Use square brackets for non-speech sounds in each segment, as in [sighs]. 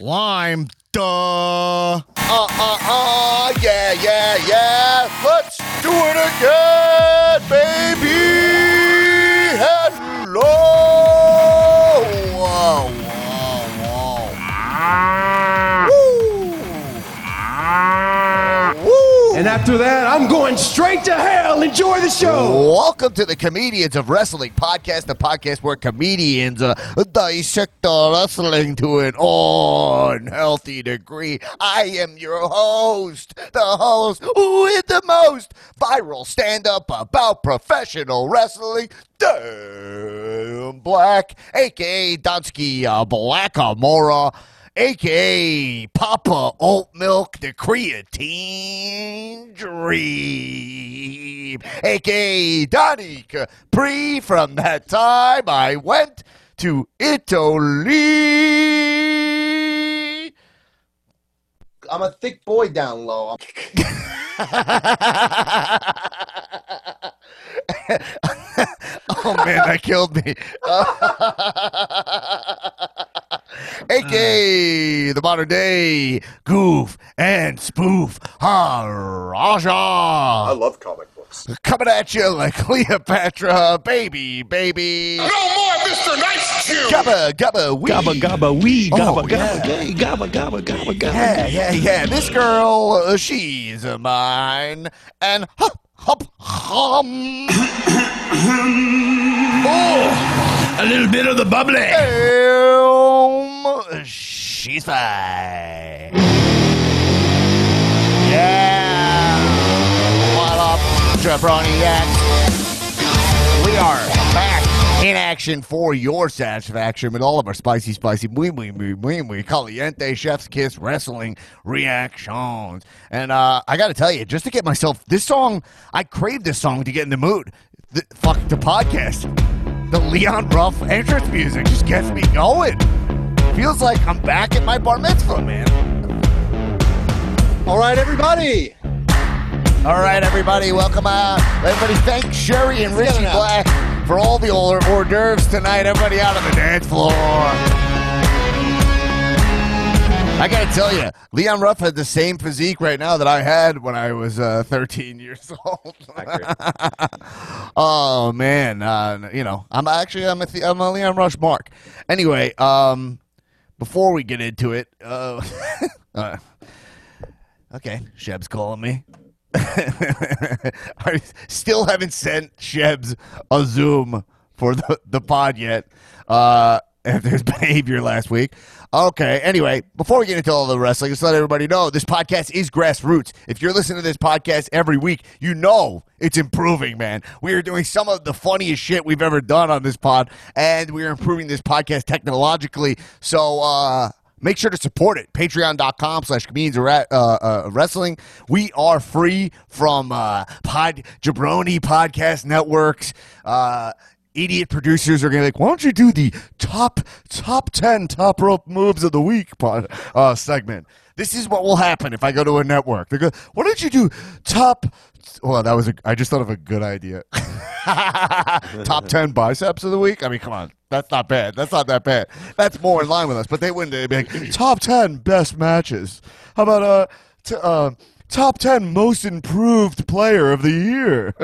Lime. Duh. Uh, uh, uh, yeah, yeah, yeah. Let's do it again, baby. And after that, I'm going straight to hell. Enjoy the show. Welcome to the Comedians of Wrestling podcast, the podcast where comedians uh, dissect the wrestling to an unhealthy degree. I am your host, the host with the most viral stand up about professional wrestling, Dan Black, aka Donsky uh, Blackamora aka Papa Oat Milk, the creatine dream, aka Donnie Capri. From that time, I went to Italy. I'm a thick boy down low. [laughs] oh man, that killed me. [laughs] AKA the modern day goof and spoof Haraja. I love comic books. Coming at you like Cleopatra, baby, baby. No more Mr. Nice Chew! Gabba, gabba, wee. Gabba gabba wee Oh, gabba yeah. gabba gay gabba gabba gabba gabba. Yeah, yeah, yeah. This girl, uh, she's uh, mine. And hop, hop, hum. [coughs] oh, A little bit of the bubbly. um, she's fine. Yeah. What up, jabroniacs? We are back in action for your satisfaction with all of our spicy, spicy, muy, muy, muy, muy, muy caliente chef's kiss wrestling reactions. And uh, I got to tell you, just to get myself this song, I crave this song to get in the mood. The, fuck the podcast. The Leon Ruff entrance music just gets me going. Feels like I'm back at my bar mitzvah, man. All right, everybody. All right, everybody, welcome out. Everybody, thank Sherry and Richie. Black for all the hors hors d'oeuvres tonight. Everybody out on the dance floor. I gotta tell you, Leon Ruff had the same physique right now that I had when I was uh, 13 [laughs] years old. [laughs] oh man, uh, you know, I'm actually I'm a, I'm a Leon Ruff mark. Anyway, um, before we get into it, uh, [laughs] uh, okay, Sheb's calling me. [laughs] I still haven't sent Shebs a Zoom for the, the pod yet. Uh, [laughs] after his behavior last week. Okay, anyway, before we get into all the wrestling, just let everybody know this podcast is grassroots. If you're listening to this podcast every week, you know it's improving, man. We are doing some of the funniest shit we've ever done on this pod, and we are improving this podcast technologically. So, uh, Make sure to support it. Patreon.com slash comedians uh, uh, wrestling. We are free from uh, Pod Jabroni podcast networks. Idiot producers are going to be like, why don't you do the top top 10 top rope moves of the week uh, segment? This is what will happen if I go to a network. They go, why don't you do top. Well, that was a. I just thought of a good idea. [laughs] top [laughs] 10 biceps of the week? I mean, come on. That's not bad. That's not that bad. That's more in line with us. But they wouldn't they'd be like, [laughs] top 10 best matches. How about uh, t- uh top 10 most improved player of the year?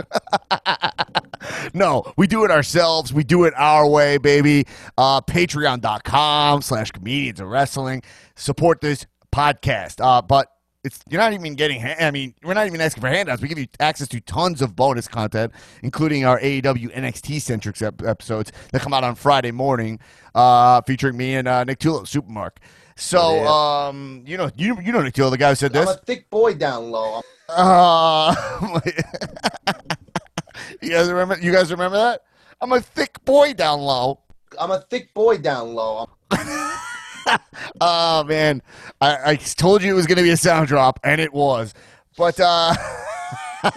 No, we do it ourselves. We do it our way, baby. Uh, Patreon.com slash comedians of wrestling. Support this podcast. Uh, but it's you're not even getting. I mean, we're not even asking for handouts. We give you access to tons of bonus content, including our AEW NXT centric ep- episodes that come out on Friday morning, uh, featuring me and uh, Nick Tulo, Supermark. So, um, you know, you you know Nick Tulo, the guy who said this. I'm a thick boy down low. Uh, [laughs] you guys remember? You guys remember that? I'm a thick boy down low. I'm a thick boy down low. [laughs] Oh man, I, I told you it was going to be a sound drop, and it was. But uh, [laughs]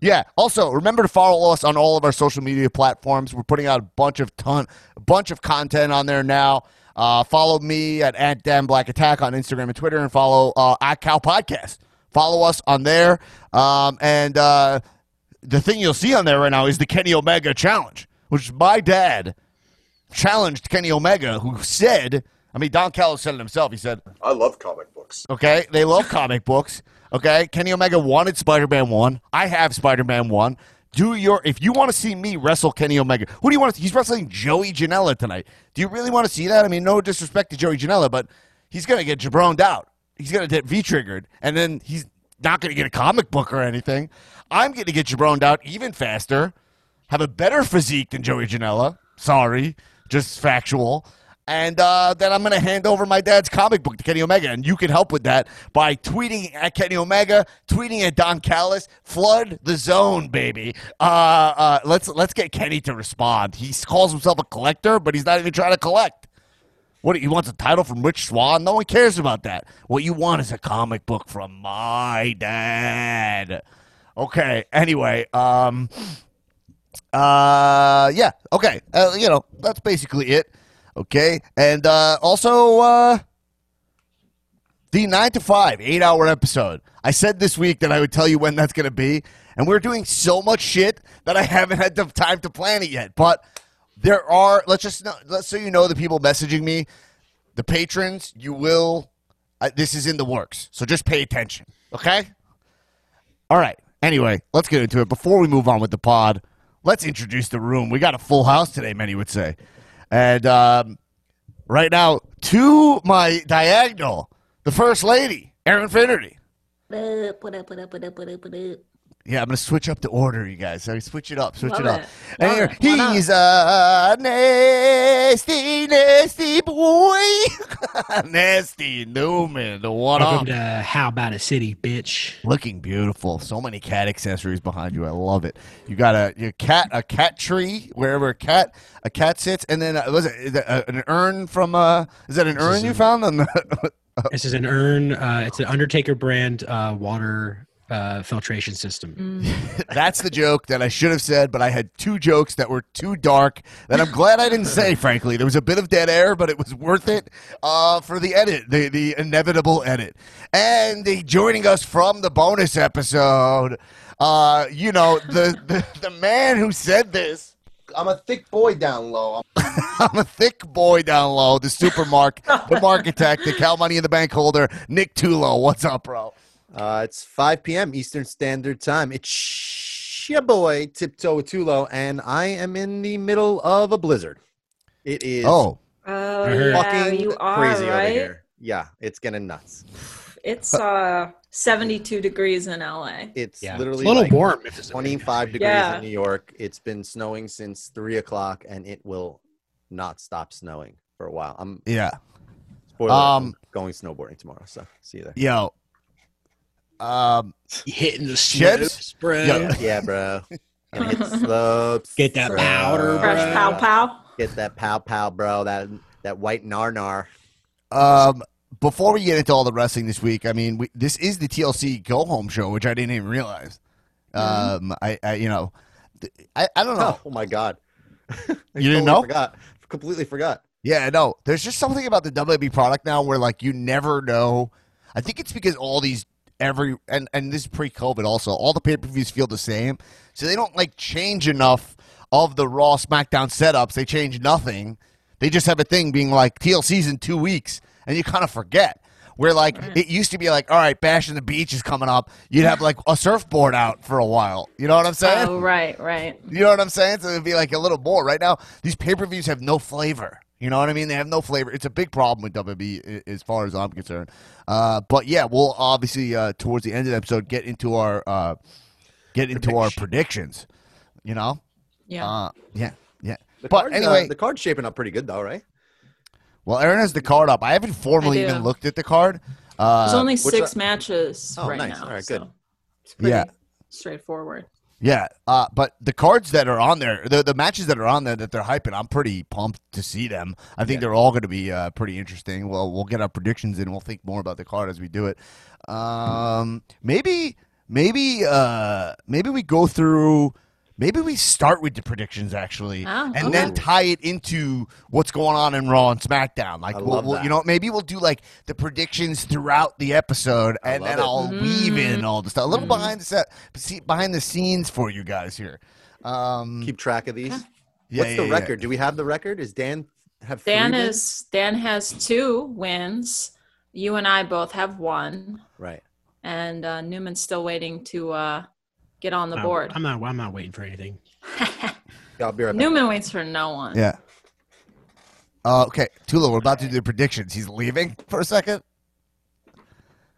yeah. Also, remember to follow us on all of our social media platforms. We're putting out a bunch of ton, a bunch of content on there now. Uh, follow me at, at Dan Black Attack on Instagram and Twitter, and follow uh, at Cow Podcast. Follow us on there. Um, and uh, the thing you'll see on there right now is the Kenny Omega challenge, which my dad challenged Kenny Omega, who said, I mean, Don Callis said it himself. He said, I love comic books. Okay, they love comic books. Okay, Kenny Omega wanted Spider-Man one. I have Spider-Man one. Do your if you want to see me wrestle Kenny Omega, who do you want to? He's wrestling Joey Janela tonight. Do you really want to see that? I mean, no disrespect to Joey Janela, but he's gonna get jabroned out. He's gonna get V triggered, and then he's not gonna get a comic book or anything. I'm gonna get jabroned out even faster. Have a better physique than Joey Janela. Sorry, just factual. And uh, then I'm going to hand over my dad's comic book to Kenny Omega. And you can help with that by tweeting at Kenny Omega, tweeting at Don Callis. Flood the zone, baby. Uh, uh, let's let's get Kenny to respond. He calls himself a collector, but he's not even trying to collect. What he wants a title from Rich Swann? No one cares about that. What you want is a comic book from my dad. Okay. Anyway, um, uh, yeah. Okay. Uh, you know, that's basically it. Okay. And uh, also, uh, the nine to five, eight hour episode. I said this week that I would tell you when that's going to be. And we're doing so much shit that I haven't had the time to plan it yet. But there are, let's just, know, let's so you know, the people messaging me, the patrons, you will, uh, this is in the works. So just pay attention. Okay. All right. Anyway, let's get into it. Before we move on with the pod, let's introduce the room. We got a full house today, many would say. And um, right now, to my diagonal, the first lady, Aaron Finnerty. Yeah, I'm gonna switch up the order, you guys. So switch it up, switch Love it up. it. And here, it. Why not? he's a nasty, nasty boy, [laughs] nasty Newman. The one Welcome up, to How About a City, bitch. looking beautiful. So many cat accessories behind you. I love it. You got a your cat, a cat tree wherever a cat a cat sits, and then uh, was it, is that, uh, an urn from? Uh, is that an urn you found on the? [laughs] This is an urn. Uh, it's an Undertaker brand uh, water uh, filtration system. [laughs] [laughs] That's the joke that I should have said, but I had two jokes that were too dark that I'm glad I didn't say, frankly. There was a bit of dead air, but it was worth it uh, for the edit, the, the inevitable edit. And the, joining us from the bonus episode, uh, you know, the, [laughs] the, the man who said this. I'm a thick boy down low. I'm a thick boy down low, the super mark, the architect, the Cal Money in the Bank holder, Nick Tulo. What's up, bro? Uh, it's 5 p.m. Eastern Standard Time. It's your boy Tiptoe Tulo, and I am in the middle of a blizzard. It is Oh, Oh, I yeah, you are crazy over right. here. Yeah, it's getting nuts. It's uh 72 degrees in LA. It's Yeah, literally it's a little like warm. It's 25 degrees Yeah. in New York. It's been snowing since three o'clock, and it will not stop snowing for a while. I'm yeah. spoiler, Um, I'm going snowboarding tomorrow, so see you there. Yo. Um, hitting the Sheds? slopes, bro. Yeah. Yeah, bro. Gonna hit the slopes. Get that bro. powder, Fresh bruh. pow pow. Get that pow pow, bro. That that white nar nar. Um, before we get into all the wrestling this week, I mean, we, this is the TLC Go Home show, which I didn't even realize. Mm-hmm. Um, I, I, you know, I, I don't know. Oh, my god. [laughs] You didn't Totally know? Forgot. Completely forgot. Yeah, no. There's just something about the WWE product now where like you never know. I think it's because all these every and and this is pre-COVID also. All the pay-per-views feel the same, so they don't like change enough of the Raw SmackDown setups. They change nothing. They just have a thing being like TLC's in two weeks, and you kind of forget. Where like mm. it used to be like, all right, Bash in the Beach is coming up. You'd have like a surfboard out for a while. You know what I'm saying? Oh, right, right. You know what I'm saying? So it'd be like a little more. Right now, these pay per views have no flavor. You know what I mean? They have no flavor. It's a big problem with WWE as far as I'm concerned. Uh, but yeah, we'll obviously uh, towards the end of the episode get into our uh, get into our predictions. You know? Yeah. Uh, yeah, yeah. The but card's, uh, anyway, the card's shaping up pretty good though, right? well, Aaron has the card up. I haven't formally I even looked at the card. Uh, There's only six matches Oh, right nice. now. All right, so good. It's pretty Yeah. straightforward. Yeah, uh, but the cards that are on there, the the matches that are on there that they're hyping, I'm pretty pumped to see them. I think Yeah. they're all going to be uh, pretty interesting. Well, we'll get our predictions and we'll think more about the card as we do it. Um, maybe, maybe, uh, maybe we go through. Maybe we start with the predictions actually, Ah, and okay. then tie it into what's going on in Raw and SmackDown. Like, I we'll, love we'll- that. you know, maybe we'll do like the predictions throughout the episode, I and then it. I'll weave Mm-hmm. in all the stuff, a little behind the set, see, behind the scenes for you guys here. Um, Keep track of these. yeah, What's yeah, the yeah. record? Do we have the record? Is Dan have three Dan wins? is Dan has two wins. You and I both have one, right. and uh, Newman's still waiting to uh, get on the I'm- board. I'm not. I'm not waiting for anything. [laughs] I'll be right back. Newman waits for no one. Yeah. Uh, okay, Tulo, we're about to do the predictions. He's leaving for a second.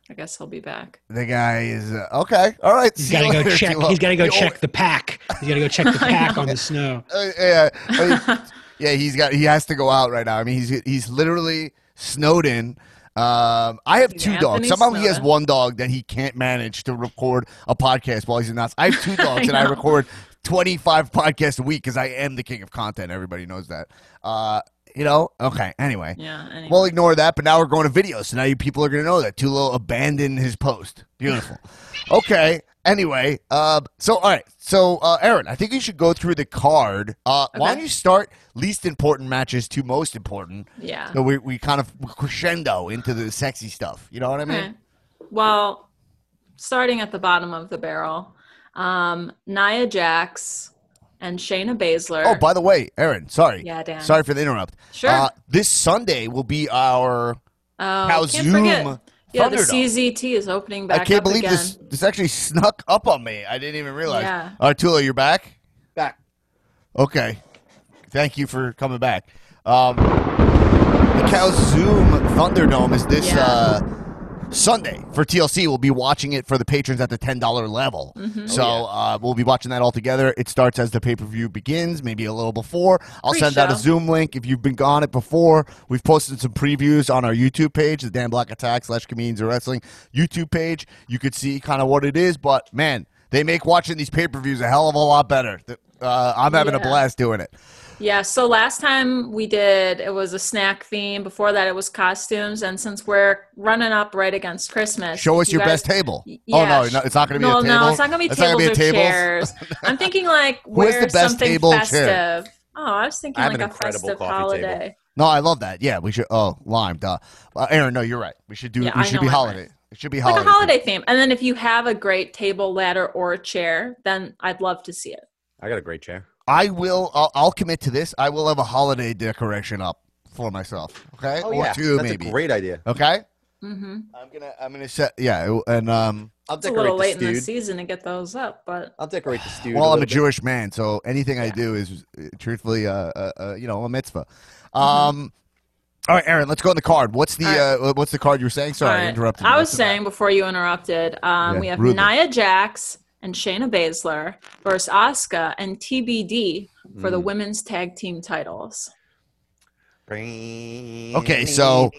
I guess he'll be back. The guy is uh, okay. All right. He's see got to you go later, check. Tulo. He's got to go You check the pack. He's got to go check [laughs] the pack on the snow. [laughs] Uh, yeah, uh, yeah, he's got he has to go out right now. I mean, he's he's literally snowed in. Um, I have two dogs. Anthony Somehow he has one dog that he can't manage to record a podcast while he's in the house. I have two [laughs] dogs and I record twenty five podcasts a week because I am the king of content. Everybody knows that. Uh, you know. Okay. Anyway. Yeah. Anyway. We'll ignore that, but now we're going to video, so now you people are going to know that Tulo abandoned his post. Beautiful. [laughs] okay. Anyway, uh, so all right, so uh, Aaron, I think you should go through the card. Uh, Why don't you start least important matches to most important? yeah. So we we kind of crescendo into the sexy stuff. You know what I mean? Okay. Well, starting at the bottom of the barrel, um, Nia Jax and Shayna Baszler. Oh, by the way, Aaron, sorry. Yeah, Dan. Sorry for the interrupt. Sure. Uh, this Sunday will be our. oh, how Zoom forget. Yeah, the CZT is opening back I can't up believe again. this. This actually [laughs] snuck up on me. I didn't even realize. Yeah. All right, Tulo, you're back. Back. Okay. Thank you for coming back. Um, the Cal Zoom Thunderdome is this Yeah. uh, Sunday for TLC. We'll be watching it for the patrons at the ten dollar level. Mm-hmm. So Oh, uh, we'll be watching that all together. It starts as the pay per view begins, maybe a little before. I'll send out a Zoom link if you've been on it before. We've posted some previews on our YouTube page, the Dan Black Attack slash Comedians of Wrestling YouTube page. You could see kind of what it is, but man, they make watching these pay per views a hell of a lot better. Uh, I'm having a blast doing it. Yeah, so last time we did it was a snack theme. Before that, it was costumes, and since we're running up right against Christmas, Show us you your guys- best table. Y- oh no, no, it's not going to be no, a table. no, it's not gonna be It's tables gonna or a tables? chairs. [laughs] I'm thinking like where's the best something table chair? festive. Oh, I was thinking I like a festive holiday. table. No, I love that. Yeah, we should. Oh, lime, duh. Uh, Aaron, no, you're right. We should do. Yeah, we I should be I'm holiday. right. It should be Like holiday. a holiday theme. And then if you have a great table, ladder, or a chair, then I'd love to see it. I got a great chair. I will. I'll, I'll commit to this. I will have a holiday decoration up for myself. Okay, Oh or yeah, two that's maybe. a great idea. okay. Mm-hmm. I'm gonna. I'm gonna set. Yeah, and um. I'll It's a decorate little the late in the season to get those up, but I'll decorate the stewed. Well, I'm a bit. Jewish man, so anything I do is, uh, truthfully, uh, uh, uh, you know, a mitzvah. Mm-hmm. Um. All right, Aaron. Let's go on the card. What's the All uh, what's the card you were saying? Sorry, I interrupted. you. I was What's the saying before you interrupted, um, Yeah, we have rudely. Nia Jax and Shayna Baszler versus Asuka and TBD for Mm. the women's tag team titles. Okay, so-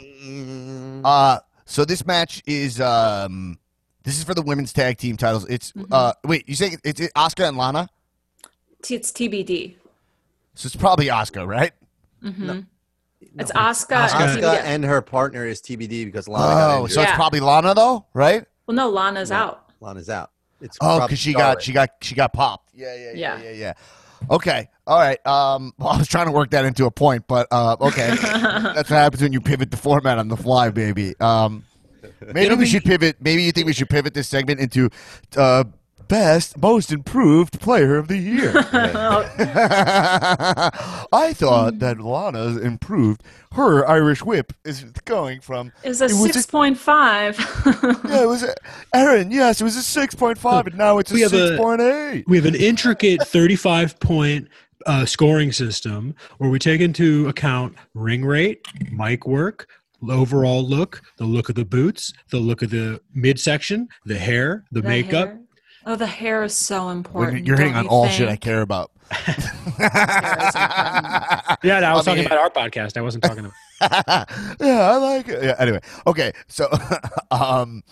Uh, so this match is um, this is for the women's tag team titles. It's Mm-hmm. uh, wait, you say it's it, Asuka and Lana? It's TBD. So it's probably Asuka, right? Mm-hmm. It's Asuka, Asuka. and TBD. and her partner is TBD because Lana got Oh, injured. so it's probably Lana though, right? well, no, Lana's out. Lana's out. It's Oh, because she got she got she got popped. Yeah, yeah, yeah, yeah, Yeah. yeah. Okay, all right. Um, [laughs] well, I was trying to work that into a point, but uh, okay, [laughs] that's what happens when you pivot the format on the fly, baby. Um, maybe we should pivot. Maybe you think we should pivot this segment into uh, best, most improved player of the year. [laughs] [laughs] I thought that Lana's improved. Her Irish whip is going from Is a It was a- six point five. [laughs] yeah, it was a, Aaron. Yes, it was a six point five, and now it's a a- six point eight. We have an intricate 35 point uh, scoring system where we take into account ring rate, mic work, overall look, the look of the boots, the look of the midsection, the hair, the, The makeup. hair. Oh, the hair is so important. You're hitting on you all shit I care about. [laughs] Yeah, no, I was I mean- talking about our podcast. I wasn't talking about. [laughs] yeah, I like it. Yeah. Anyway, okay. So, [laughs] um,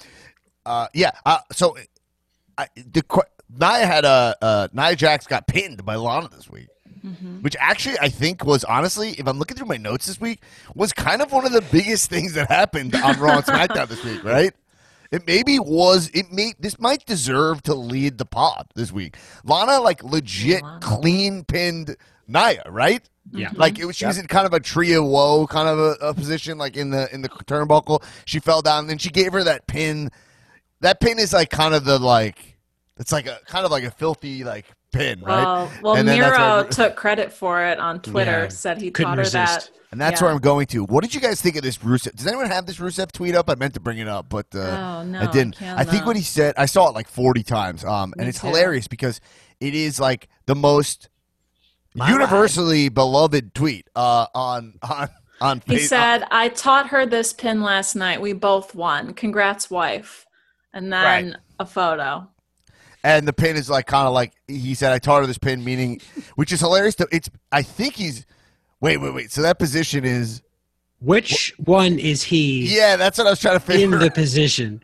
uh, yeah. Uh, so, I, the qu- Nia had a uh, Nia Jax got pinned by Lana this week, Mm-hmm. which actually I think was honestly, if I'm looking through my notes this week, was kind of one of the biggest things that happened on Raw and SmackDown this week. Right? It maybe was. It may. This might deserve to lead the pod this week. Lana like legit Lana. clean pinned Nia. Right? Yeah. Mm-hmm. Like it was, she was in kind of a tree of woe kind of a, a position, like in the in the turnbuckle. She fell down, and then she gave her that pin. That pin is like kind of the like it's like a kind of like a filthy like pin, right? Well, well, And Miro took credit for it on Twitter. Yeah. Said he Couldn't taught her resist. that. And that's Yeah. where I'm going to. What did you guys think of this Rusev? Does anyone have this Rusev tweet up? I meant to bring it up, but uh, Oh, no, I didn't. I I think what he said, I saw it like 40 times, um, and it's too. hilarious because it is like the most My universally beloved tweet uh, on on on. He Face- said, "I taught her this pin last night. We both won. Congrats, wife." And then Right. a photo. And the pin is like kind of like he said. I taught her this pin, meaning, which is hilarious. To, it's I think he's. Wait, wait, wait. So that position is Which one is he yeah. That's what I was trying to figure. in the position?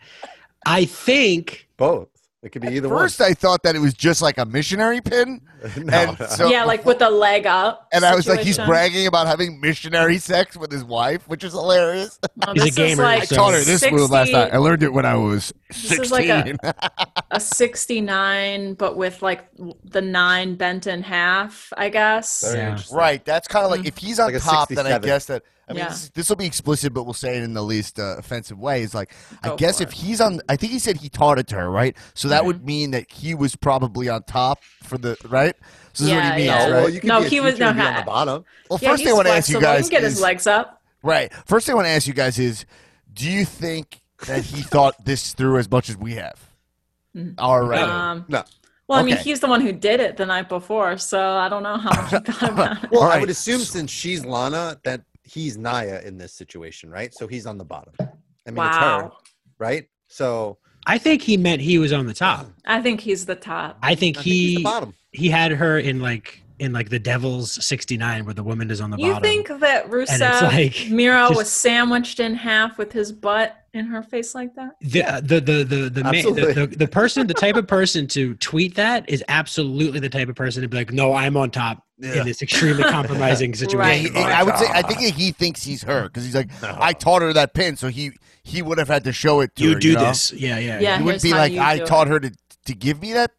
I think Both. It could be either First, I thought that it was just like a missionary pin, one. [laughs] No, and no. so yeah, like with the leg up. And I was like, he's bragging about having missionary sex with his wife, which is hilarious. [laughs] Well, He's a gamer, like I taught her this move last night. I learned it when I was This is like a- a 69 but with like the nine bent in half i guess Yeah. right. That's kind of like if he's on Like top, then I guess that. I mean, Yeah. this, this will be explicit, but we'll say it in the least uh, offensive way. Is like, I guess if it. he's on, I think he said he taught it to her, right? So that Mm-hmm. would mean that he was probably on top for the right. So this is what he means, yeah. No, right? well, you could No, he was- teacher and no, on the bottom. well, yeah, first thing I want to ask you flexible. He guys can get is his legs up right. First thing I want to ask you guys is, do you think that he thought this through as much as we have? All right. um No. well i mean he's the one who did it the night before so i don't know how much he thought about [laughs] it Well, All I would assume since she's Lana that he's Nia in this situation, right? So he's on the bottom. I mean, it's her, right? So I think he meant he was on the top. i think he's the top I think I think he's the he bottom. he had her in like in like the Devil's 69 where the woman is on the you bottom. You think that it's rusev like, miro just- was sandwiched in half with his butt in her face like that the uh, the the the the, ma- the, the the person the type of [laughs] person to tweet that is absolutely the type of person to be like no i'm on top Yeah. in this extremely [laughs] compromising situation Right. he- I would say I think he thinks he's her because he's like I taught her that pin, so he he would have had to show it to you her. do know? this yeah yeah Yeah. He wouldn't be like I taught it." her to to give me that.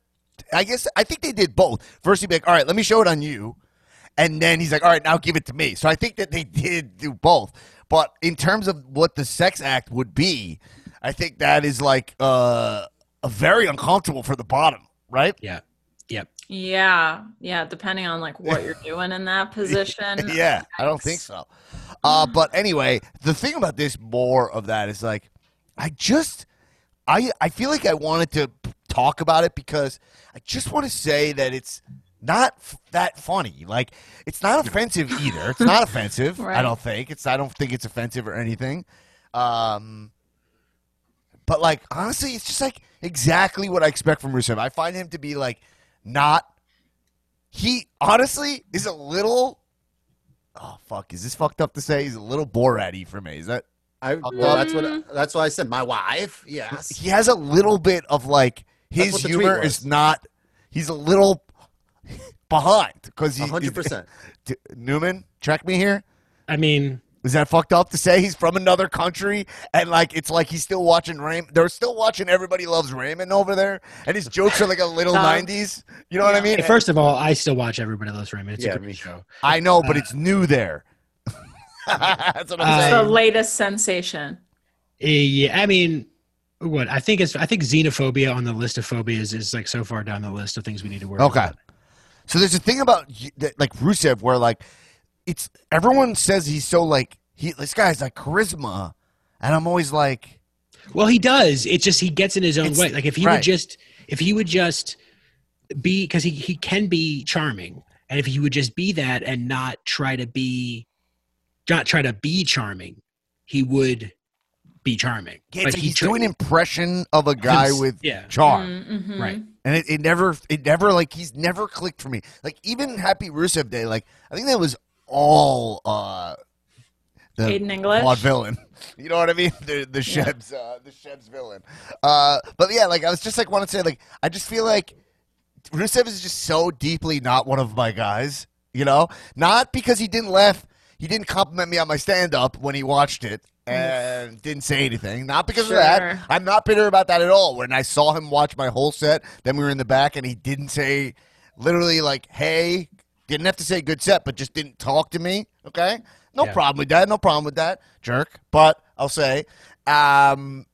I guess I think they did both. First he'd be like, all right, let me show it on you, and then he's like, all right, now give it to me. So I think that they did do both. But in terms of what the sex act would be, I think that is like uh, a very uncomfortable for the bottom, right? yeah yep yeah yeah depending on like what you're [laughs] doing in that position yeah, I don't think so. Uh, but anyway, the thing about this more of that is like, I just, I I feel like I wanted to talk about it because I just want to say that it's not f- that funny. Like, it's not offensive either. [laughs] It's not offensive. I don't think it's. I don't think it's offensive or anything. Um, but like honestly, it's just like exactly what I expect from Rusev. I find him to be like not. He honestly is a little. Oh fuck! Is this fucked up to say? He's a little Borat-y for me. Is that I well, that's what that's why I said my wife. Yes. he has a little bit of like his what the tweet humor is not. He's a little behind because he hundred percent. [laughs] Newman, check me here. i mean Is that fucked up to say he's from another country and like it's like he's still watching Raymond? They're still watching Everybody Loves Raymond over there, and his jokes are like a little Um, '90s. You know what I mean? hey, first of all i still watch everybody loves raymond it's Yeah, a me great show I know, but it's new there. [laughs] That's what I'm Uh, It's saying. the latest sensation Uh, yeah i mean what i think is i think xenophobia on the list of phobias is like so far down the list of things we need to work Okay. on. So there's a thing about like Rusev where like it's everyone says he's so like he this guy's like charisma, and I'm always like Well, he does. It's just he gets in his own way. Like if he right. would just, if he would just be, because he he can be charming, and if he would just be that and not try to be, not try to be charming, he would be charming. yeah, But it's like he he's try- doing impression of a guy Hims- with yeah. charm. Mhm. right. And it, it never, it never like he's never clicked for me. Like even Happy Rusev Day, like I think that was all uh the Aiden English? Vaudevillain. [laughs] You know what I mean? The the Shebs, uh, the Shebs villain. Uh, but yeah, like I was just like want to say, like I just feel like Rusev is just so deeply not one of my guys. You know, not because he didn't laugh, he didn't compliment me on my stand up when he watched it. And didn't say anything. Not because of that. I'm not bitter about that at all. When I saw him watch my whole set, then we were in the back, and he didn't say, literally, like, "Hey," didn't have to say "good set," but just didn't talk to me. Okay, no Yeah. problem with that. No problem with that, jerk. But I'll say, um,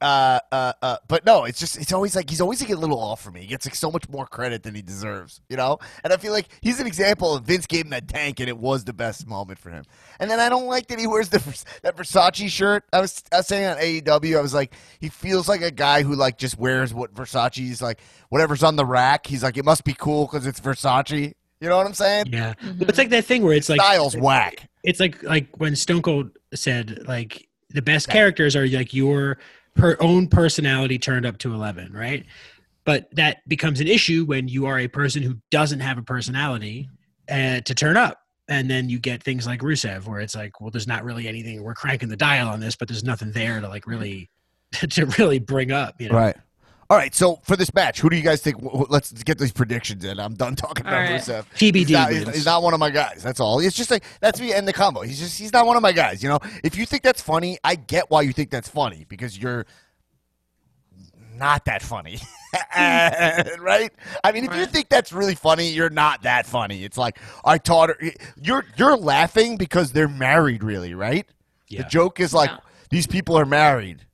uh, uh, uh, but no, it's just it's always like he's always like a little off for me. He gets like so much more credit than he deserves, you know. And I feel like he's an example of Vince gave him that tank, and it was the best moment for him. And then I don't like that he wears the that Versace shirt. I was I was saying on AEW, I was like, he feels like a guy who like just wears what Versace's like whatever's on the rack. He's like, it must be cool because it's Versace. You know what I'm saying? Yeah, it's like that thing where it's like Styles whack. it's like like when Stone Cold said like the best characters are like your per own personality turned up to 11 right but that becomes an issue when you are a person who doesn't have a personality uh, to turn up and then you get things like Rusev where it's like well there's not really anything we're cranking the dial on this but there's nothing there to like really [laughs] to really bring up you know Right. All right. So for this match, who do you guys think? wh- wh- Let's get these predictions in. I'm done talking about All right. Rusev. TBD He's not, he's, wins. he's not one of my guys. That's all. It's just like that's me and the combo. He's just he's not one of my guys. You know, if you think that's funny, I get why you think that's funny because you're not that funny. [laughs] right? I mean, if you think that's really funny, you're not that funny. It's like I taught her you're you're laughing because they're married really, right? Yeah. The joke is like Yeah. these people are married.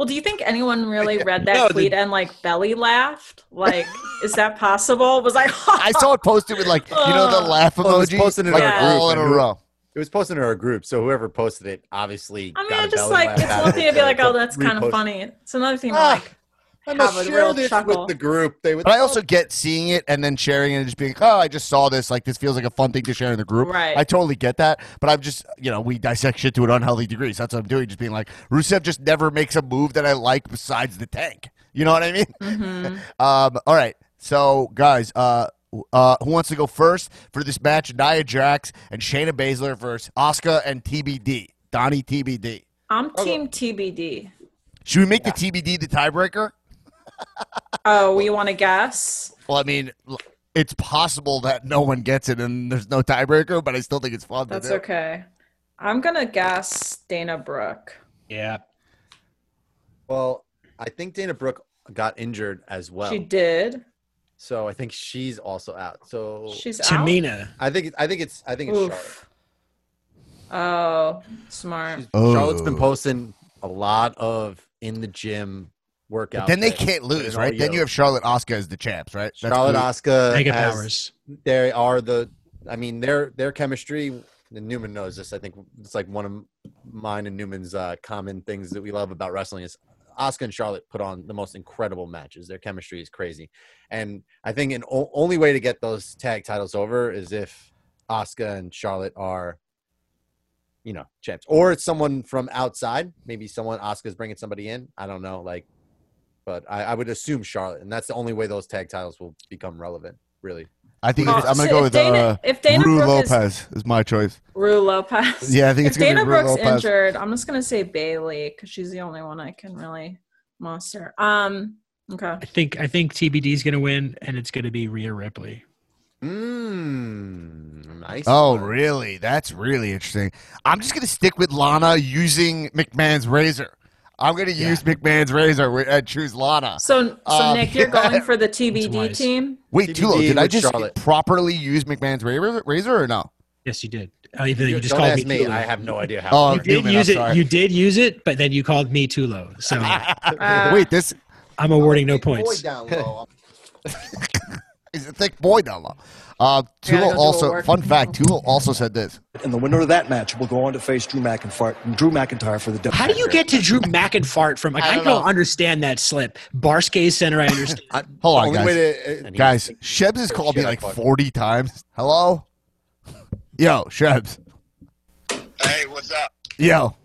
Well, do you think anyone really [laughs] read that No, the- tweet and like belly laughed? Like, is that possible? Was I? [laughs] I saw it posted with like you know the [laughs] laugh Well, it was posted in like our all group, in a row. It was posted in our group, so whoever posted it obviously. I mean, got I a just belly like it's out one thing to be like, oh, that's kind of funny. It's another thing to Ah, like I have must a share real this chuckle. with the group. They would. But I also get seeing it and then sharing it and just being, oh, I just saw this. Like this feels like a fun thing to share in the group. Right. I totally get that. But I'm just, you know, we dissect shit to an unhealthy degree. So that's what I'm doing. Just being like, Rusev just never makes a move that I like besides the tank. You know what I mean? Mhm. [laughs] Um, all right. So, guys, uh, uh, who wants to go first for this match? Nia Jax and Shayna Baszler versus Asuka and TBD. Donnie TBD. I'm team TBD. Should we make the TBD the tiebreaker? Oh, we want to guess? Well, I mean, it's possible that no one gets it and there's no tiebreaker, but I still think it's fun That's to do. okay. I'm gonna guess Dana Brooke. yeah Well, I think Dana Brooke got injured as well, She did. so I think she's also out. So She's out. Tamina I think I think it's I think it's Charlotte. Oh, smart. Oh. Charlotte's been posting a lot of in the gym workout. Then they can't lose, right? Then you have Charlotte Asuka as the champs, right? That's Charlotte. Asuka. Mega has- Powers They are the. I mean, their their chemistry. And Newman knows this. I think it's like one of mine and Newman's uh, common things that we love about wrestling is Asuka and Charlotte put on the most incredible matches. Their chemistry is crazy, and I think an o- only way to get those tag titles over is if Asuka and Charlotte are, you know, champs, or it's someone from outside. Maybe someone Asuka's bringing somebody in. I don't know, like, but I, I would assume Charlotte, and that's the only way those tag titles will become relevant. Really. I think it's, I'm going so to go if with Dana- uh, if Dana Rue Brooke is- Lopez is, my choice. Rue Lopez. Yeah, I think if it's going to Dana be Rue Brooke's Lopez. injured, I'm just gonna say Bayley because she's the only one I can really muster. Um. Okay. I think I think TBD is going to win, and it's going to be Rhea Ripley. Mmm. Nice. Oh, one. really? That's really interesting. I'm just going to stick with Lana using McMahon's razor. I'm going to use McMahon's razor wi- and choose Lana. So, so Um, Nick, you're yeah. [laughs] going for the TBD team. Wait, TBD Tulo, did I just Charlotte. properly use McMahon's razor, razor or no? Yes, you did. Uh, even you You- just don't called ask me. me. I have no idea how. Oh, You did Newman, use it. You did use it, but then you called me too low. So [laughs] Uh, Wait, this I'm awarding no points. [laughs] down low. is a thick boy down low. Uh, Tulo go also, fun fact, Tulo also said this. And the winner of that match will go on to face Drew McIntyre, Drew McIntyre for the W. How do you get to Drew McIntyre from? Like, I I don't don't, understand that slip. Barclays Center, I understand. [laughs] I, Hold on, Only guys. way to, uh, Guys, Shebs has called me like fucked. 40 times. Hello? Yo, Shebs. Hey, what's up? Yo.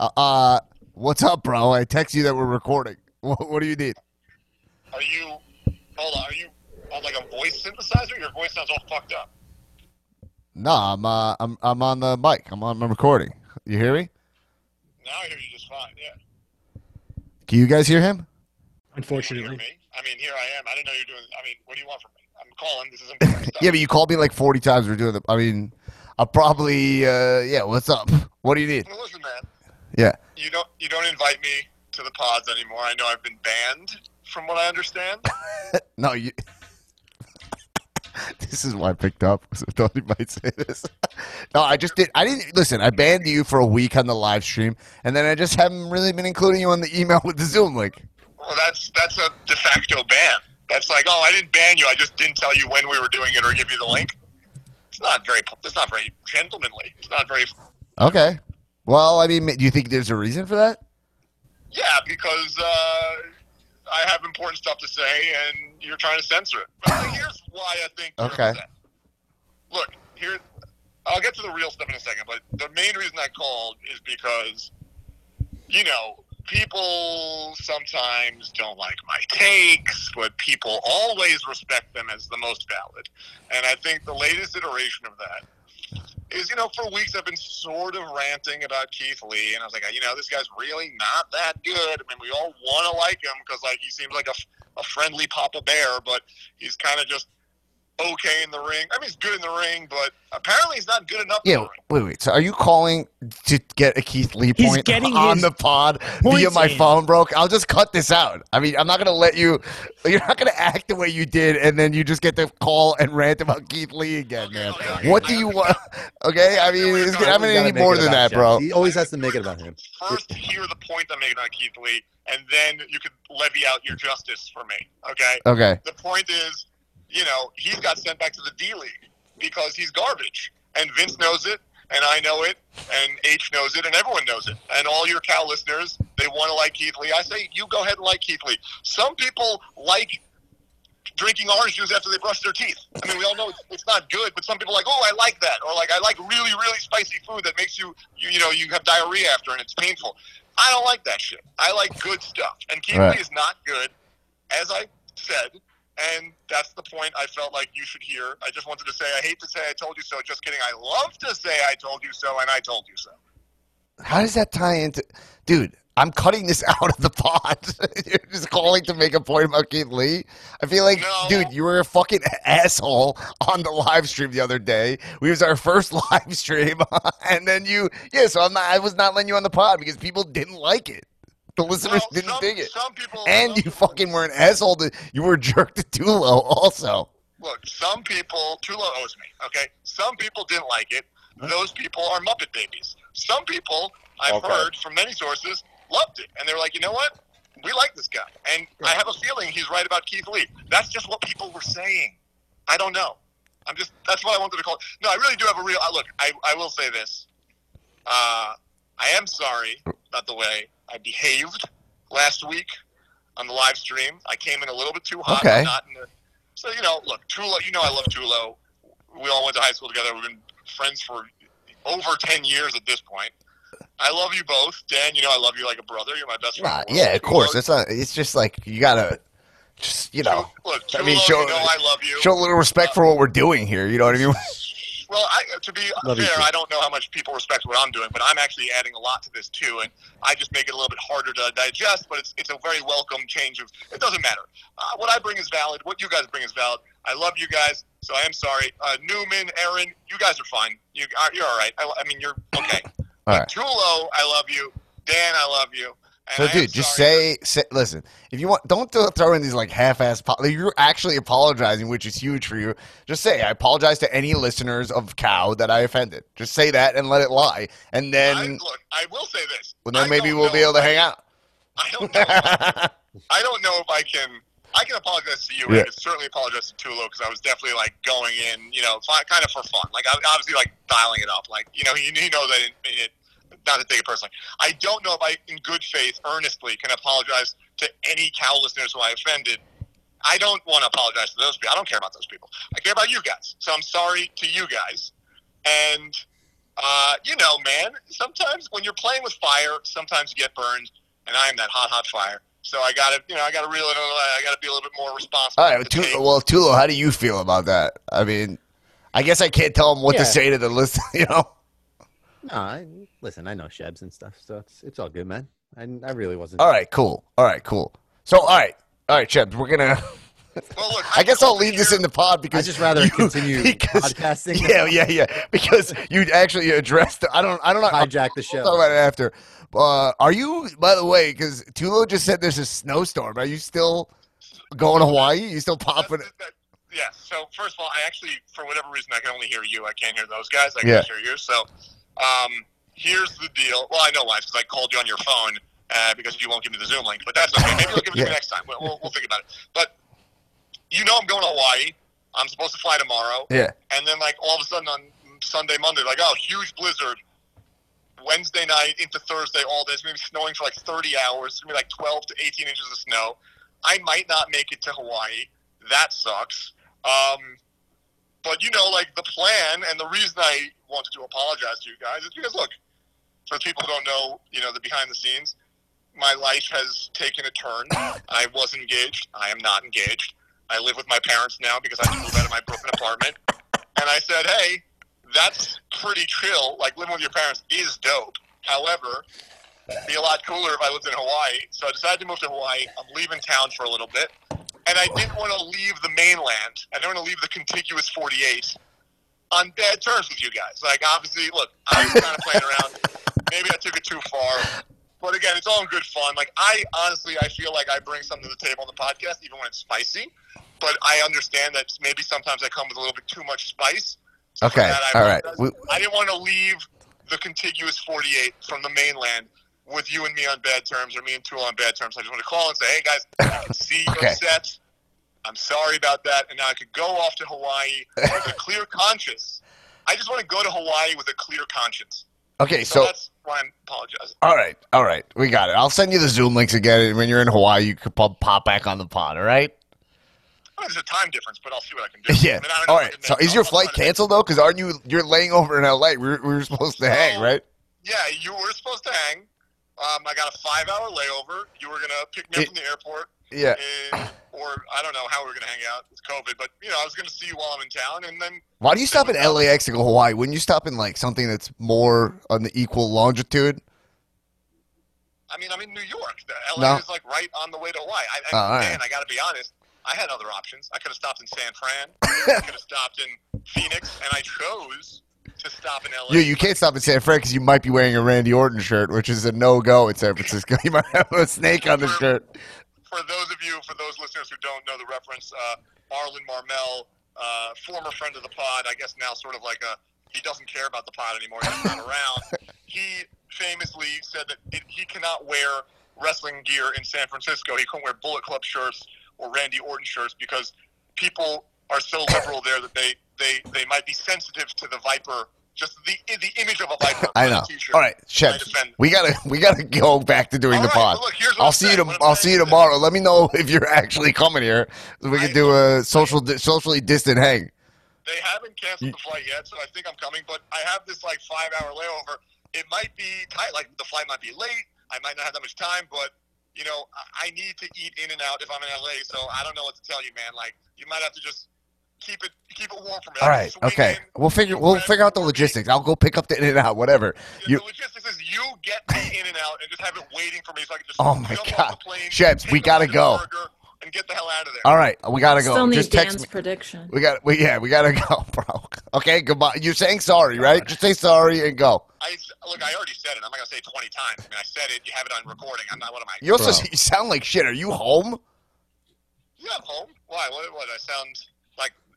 Uh, uh, what's up, bro? I text you that we're recording. [laughs] What, what do you need? Are you? Hold on. Are you on like a voice synthesizer? Your voice sounds all fucked up. No, I'm uh, I'm I'm on the mic. I'm on. I'm recording. You hear me? Now I hear you just fine. Yeah. Can you guys hear him? You hear Unfortunately, me? I mean, here I am. I didn't know you're doing. I mean, what do you want from me? I'm calling. This is [laughs] important. Yeah, but you called me like 40 times. We're doing the. I mean, I'll probably. Uh, yeah. What's up? [laughs] What do you need? Well, listen, man. Yeah. You don't. You don't invite me to the pods anymore. I know I've been banned, from what I understand. [laughs] No, you. [laughs] this is why I picked up. 'cause I thought he might say this. [laughs] no, I just did. I didn't listen. I banned you for a week on the live stream, and then I just haven't really been including you on the email with the Zoom link. Well, that's that's a de facto ban. That's like, oh, I didn't ban you. I just didn't tell you when we were doing it or give you the link. It's not very. It's not very gentlemanly. It's not very. Okay. Well, I mean, do you think there's a reason for that? Yeah, because uh, I have important stuff to say, and you're trying to censor it. But [laughs] here's why I think. Okay. upset. Look, here. I'll get to the real stuff in a second, but the main reason I called is because, you know, people sometimes don't like my takes, but people always respect them as the most valid. And I think the latest iteration of that is, you know, for weeks I've been sort of ranting about Keith Lee, and I was like, you know, this guy's really not that good. I mean, we all want to like him because, like, he seems like a, a friendly Papa Bear, but he's kind of just okay in the ring. I mean, he's good in the ring, but apparently he's not good enough. in Yeah. the ring. Wait, wait. So, are you calling to get a Keith Lee He's point getting [laughs] on the pod via points my in. phone, bro? I'll just cut this out. I mean, I'm not gonna let you. You're not gonna act the way you did, and then you just get to call and rant about Keith Lee again, Okay, man. okay, okay. What do you want? [laughs] Okay, I mean, it's, I mean, Gotta any more than about that, bro. He always has to make it about him. First, hear the point I'm making on Keith Lee, and then you could levy out your justice for me. Okay. Okay. The point is, you know, he's got sent back to the D League because he's garbage. And Vince knows it, and I know it, and H knows it, and everyone knows it. And all your Cal listeners, they want to like Keith Lee. I say, you go ahead and like Keith Lee. Some people like drinking orange juice after they brush their teeth. I mean, we all know it's, it's not good, but some people are like, oh, I like that, or like I like really, really spicy food that makes you, you, you know, you have diarrhea after, and it's painful. I don't like that shit. I like good stuff, and Keith Right. Lee is not good, as I said, and that's the point I felt like you should hear. I just wanted to say, I hate to say I told you so. Just kidding. I love to say I told you so, and I told you so. How does that tie into, dude? I'm cutting this [laughs] out of the pod. [laughs] You're just calling to make a point about Keith Lee. I feel like, No. dude, you were a fucking asshole on the live stream the other day. We was our first [laughs] live stream, and then you, yeah. So I'm not. I was not letting you on the pod because people didn't like it. The listeners Well, didn't some, dig it, Some people and you fucking were an asshole. To, you were a jerk [laughs] to Tulo also. look. Some people Tula owes me. Okay. Some people didn't like it. Those people are Muppet babies. Some people I've Okay. heard from many sources loved it, and they were like, you know what? We like this guy, and I have a feeling he's right about Keith Lee. That's just what people were saying. I don't know. I'm just that's what I wanted to call. it. No, I really do have a real uh, look. I I will say this. Uh, I am sorry about the way I behaved last week on the live stream. I came in a little bit too hot. Okay. Not in the, so you know, look, Tulo. You know, I love Tulo. We all went to high school together. We've been friends for over ten years at this point. I love you both, Dan. You know, I love you like a brother. You're my best friend. Nah, in the world. yeah, of course. It's not. It's just like you gotta, just you know, Look, I mean, show- you know I love you. show a little respect uh, for what we're doing here. You know what I mean? [laughs] Well, I, to be Love fair. I don't know how much people respect what I'm doing, but I'm actually adding a lot to this too, and I just make it a little bit harder to digest. But it's it's a very welcome change of. It doesn't matter. Uh, what I bring is valid. What you guys bring is valid. I love you guys, so I am sorry. Uh, Newman, Aaron, you guys are fine. You are you're all right. I, I mean, you're okay. [laughs] All right. Tulo, I love you. Dan, I love you. So, I dude, just say, say, listen. If you want, don't th- throw in these like half-ass. Po- like, you're actually apologizing, which is huge for you. Just say, I apologize to any listeners of Cow that I offended. Just say that and let it lie, and I, then, look, I will say this. well, then I maybe we'll be able to I hang out. I don't [laughs] know. if I don't know if I can. I can apologize to you. Yeah. I can certainly apologize to Tulo because I was definitely like going in, you know, kind of for fun. Like I obviously like dialing it up. Like you know, he, he knows I didn't mean it. Not to take it personally. I don't know if I, in good faith, earnestly, can apologize to any Cal listeners who I offended. I don't want to apologize to those people. I don't care about those people. I care about you guys. So I'm sorry to you guys. And uh, you know, man, sometimes when you're playing with fire, sometimes you get burned, and I am that hot, hot fire. So I got to, you know, I got to reel it. in. I got to be a little bit more responsible. All right, with Tu- well, Tulo, how do you feel about that? I mean, I guess I can't tell him what to say to the list. [laughs] You know, No, I, listen, I know Shebs and stuff, so it's it's all good, man. I, I really wasn't. all right, cool. All right, cool. So, all right, all right, Shebs, we're gonna. well, [laughs] look, I guess I'll can leave this in the pod because I'd just rather you- continue [laughs] because- podcasting. Yeah, yeah, yeah. Because you actually addressed. I don't. I don't know. Hijack the We'll show. talk about it after. Uh, are you, by the way, because Tulo just said there's a snowstorm. Are you still going to Hawaii? You still popping? that- yeah. So first of all, I actually, for whatever reason, I can only hear you. I can't hear those guys. I can Yeah. just hear you. So, um, here's the deal. Well, I know why, because I called you on your phone uh, because you won't give me the Zoom link. But that's okay. Maybe you'll give it to Yeah. me next time. We'll, we'll, we'll think about it. But you know, I'm going to Hawaii. I'm supposed to fly tomorrow. Yeah. And then, like, all of a sudden on Sunday, Monday, like, oh, huge blizzard. Wednesday night into Thursday, all day. It's going to be snowing for like 30 hours. It's going to be like 12 to 18 inches of snow. I might not make it to Hawaii. That sucks. Um, but, you know, like the plan and the reason I wanted to apologize to you guys is because, look, for people who don't know, you know, the behind the scenes, my life has taken a turn. [coughs] I was engaged. I am not engaged. I live with my parents now because I had to move out of my Brooklyn apartment. And I said, hey, that's pretty chill. Like living with your parents is dope. However, it'd be a lot cooler if I lived in Hawaii. So I decided to move to Hawaii. I'm leaving town for a little bit. And I didn't want to leave the mainland. I didn't want to leave the contiguous 48 on bad terms with you guys. Like, obviously, look, I was kind of playing around. Maybe I took it too far. But again, it's all in good fun. Like, I honestly, I feel like I bring something to the table on the podcast, even when it's spicy. But I understand that maybe sometimes I come with a little bit too much spice. Okay, all right. We- I didn't want to leave the contiguous 48 from the mainland with you and me on bad terms or me and Tulo on bad terms. I just want to call and say, hey, guys, I can see Okay. upset. I'm sorry about that. And now I could go off to Hawaii with a [laughs] clear conscience. I just want to go to Hawaii with a clear conscience. Okay, So, so that's why I'm apologizing. all right, all right, we got it. I'll send you the Zoom links again. and When you're in Hawaii, you could pop, pop back on the pod. All right. Well, there's a time difference, but I'll see what I can do. [laughs] Yeah. I mean, I All right. So is your I'll- flight try to make- canceled though? Because aren't you you're laying over in L.A. We were, we were supposed to hang, right? Yeah, you were supposed to hang. Um, I got a five-hour layover. You were gonna pick me up It- from the airport, Yeah. and, or I don't know how we are gonna hang out. It's COVID, but you know, I was gonna see you while I'm in town, and then Why do you stop in LAX to go Hawaii? Wouldn't you stop in like something that's more on the equal longitude? I mean, I'm in New York. The No. LA is like right on the way to Hawaii. I, I, Oh, all right. man, I got to be honest. I had other options. I could have stopped in San Fran. [laughs] I could have stopped in Phoenix, and I chose to stop in LA. Yeah, you can't stop in San Fran because you might be wearing a Randy Orton shirt, which is a no go in San Francisco. [laughs] You might have a snake on the shirt. For those of you, for those listeners who don't know the reference, uh, Arlen Marmel, uh, former friend of the pod, I guess now sort of like a he doesn't care about the pod anymore. He's not [laughs] around. He famously said that it, he cannot wear wrestling gear in San Francisco. He couldn't wear Bullet Club shirts or Randy Orton shirts because people are so liberal there that they they they might be sensitive to the Viper. Just the the image of a Viper. [laughs] I know. All right, offend we gotta we gotta go back to doing All the right, pod. look, I'll see you. To, I'll see you tomorrow. Let me know if you're [laughs] actually coming here. So we I- can do a social di- socially distant hang. They haven't canceled the flight yet, so I think I'm coming. But I have this like five hour layover. It might be tight. Like the flight might be late. I might not have that much time, but you know, I need to eat in and out if I'm in LA. So I don't know what to tell you, man. Like you might have to just keep it keep it warm for me. All Like, right, swing okay. in, We'll figure we'll figure out the for me. logistics. I'll go pick up the in and out, whatever. The, You the logistics is you get the [coughs] in and out and just have it waiting for me so I can just Oh my jump God. off the plane, Shebs, we gotta go. and get the hell out of there. all right, we gotta go. Still need Just text Dan's me. prediction. We got we yeah, we gotta [laughs] go, bro. Okay, goodbye. You're saying sorry, right? Just say sorry and go. I look. I already said it. I'm not gonna say it 20 times. I mean, I said it. You have it on recording. I'm not. What am I? You also Bro. you sound like shit. Are you home? Yeah, I'm home. Why? What? What? I sound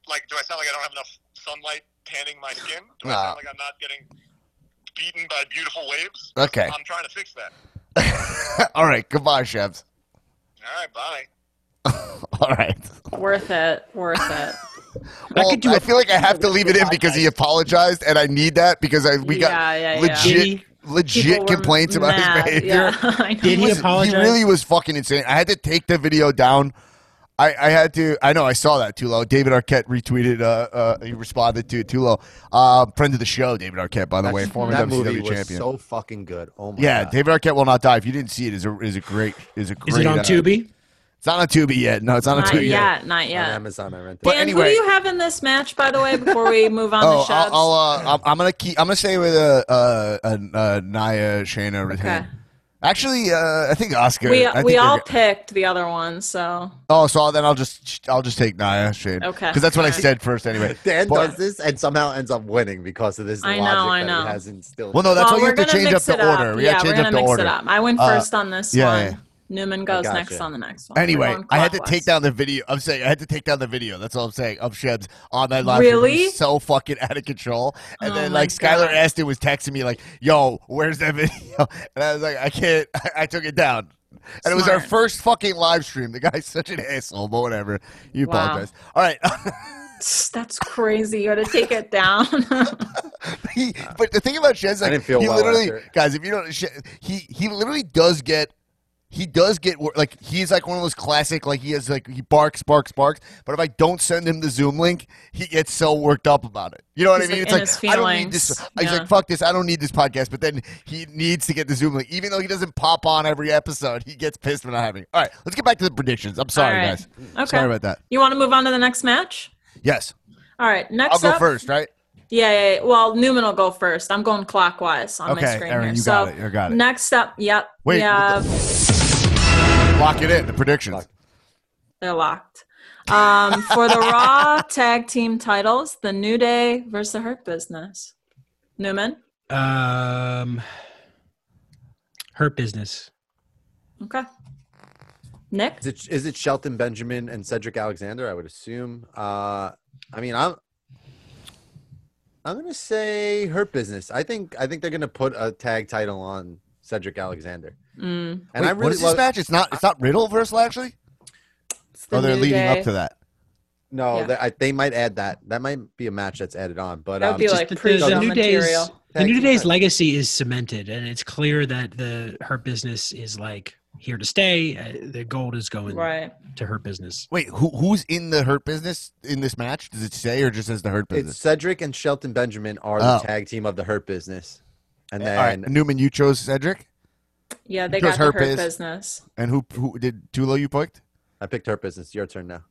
like like? Do I sound like I don't have enough sunlight tanning my skin? Do I Nah. sound like I'm not getting beaten by beautiful waves? Okay. I'm trying to fix that. [laughs] All right, goodbye, Shebs. All right, bye. [laughs] All right. Worth it. Worth it. [laughs] Well, could do I a- feel like I have to leave it in because he apologized, and I need that because I we got Yeah, yeah, yeah. legit Did he- legit People were complaints about mad. his behavior. Yeah, I know. Did he Listen, apologize? He really was fucking insane. I had to take the video down. I, I had to. I know. I saw that Tulo. David Arquette retweeted. Uh, uh, he responded to Tulo. Uh, friend of the show, David Arquette, by the way, former that WCW movie was champion. so fucking good. Oh my god. yeah, god. David Arquette will not die. If you didn't see it, is a is a great is a great. Is it on uh, Tubi? It's not on Tubi yet. No, it's not, on Not Tubi yet. Not yet. on yet. Amazon, I rented. But Dan, anyway- who do you have in this match, by the way, before we [laughs] move on Oh, to Shebs? I'll, I'll uh, I'm, I'm gonna keep. I'm gonna stay with uh, uh, uh, uh Nia Shayna retain. Okay. Actually, uh, I think Oscar. we I think we they're all picked the other one, so Oh, so then I'll just I'll just take Nia Shayna. Okay. Because that's what I said first, anyway. [laughs] Dan But- does this and somehow ends up winning because of this I know, logic I that know. he has instilled. Well, no, that's well, why you we're have to gonna change up the up. order. We yeah, gotta change we're up gonna the mix order. it up. I went Uh, first on this yeah, one. yeah. Newman goes gotcha. next on the next one. Anyway, going I had to take down the video. I'm saying I had to take down the video. That's all I'm saying of Shebs on that live. stream. Really? so fucking out of control. And Oh then like Skylar God. Aston was texting me like, "Yo, where's that [laughs] video?" And I was like, "I can't." [laughs] I, took it down. And it was our first fucking live stream. The guy's [laughs] such an asshole, but whatever. You Wow. apologize. All right. That's crazy. You got to take it down. he, but the thing about Shed's I like didn't feel he well literally, after guys. If you don't, he he literally does get. He does get like he's like one of those classic like he has like he barks barks barks but if I don't send him the Zoom link he gets so worked up about it you know what He's, I mean like, it's like I don't need this feelings. he's like fuck this I don't need this podcast but then he needs to get the Zoom link even though he doesn't pop on every episode he gets pissed when not having it. all right let's get back to the predictions I'm sorry right. guys Okay. sorry about that You want to move on to the next match? yes All right. Next I'll go up. first right Yeah, yeah, yeah. Well, Newman will go first. I'm going clockwise on my Okay, screen Aaron, here. you so got it. You got it. Next up, yep. Wait, we what the- have lock it in the predictions they're locked. Um, for the Raw [laughs] Tag Team titles, the New Day versus the Hurt Business. Newman. Um, hurt business. Okay. Nick. Is it is it Shelton Benjamin and Cedric Alexander? I would assume. Uh, I mean, I'm I'm gonna say Hurt Business. I think I think they're gonna put a tag title on Cedric Alexander. Mm, And Wait, I what really is this love, match it's not it's not Riddle versus Lashley it's the oh they're leading Day. up to that no, Yeah. they, I, they might add that. That might be a match that's added on. But That would um, be Just like that the- pre-show the New Day's material. the New Day's title. legacy is cemented, and it's clear that the hurt business is like here to stay. Uh, the gold is going Right. to hurt business. wait who who's in the hurt business in this match does it say or just says the hurt it's business Cedric and Shelton Benjamin are Oh. the tag team of the Hurt Business, and all right then Newman you chose Cedric Yeah, they Because got the Hurt Hurt Biz- Business. and who who did Tulo you picked I picked her Business. Your turn now.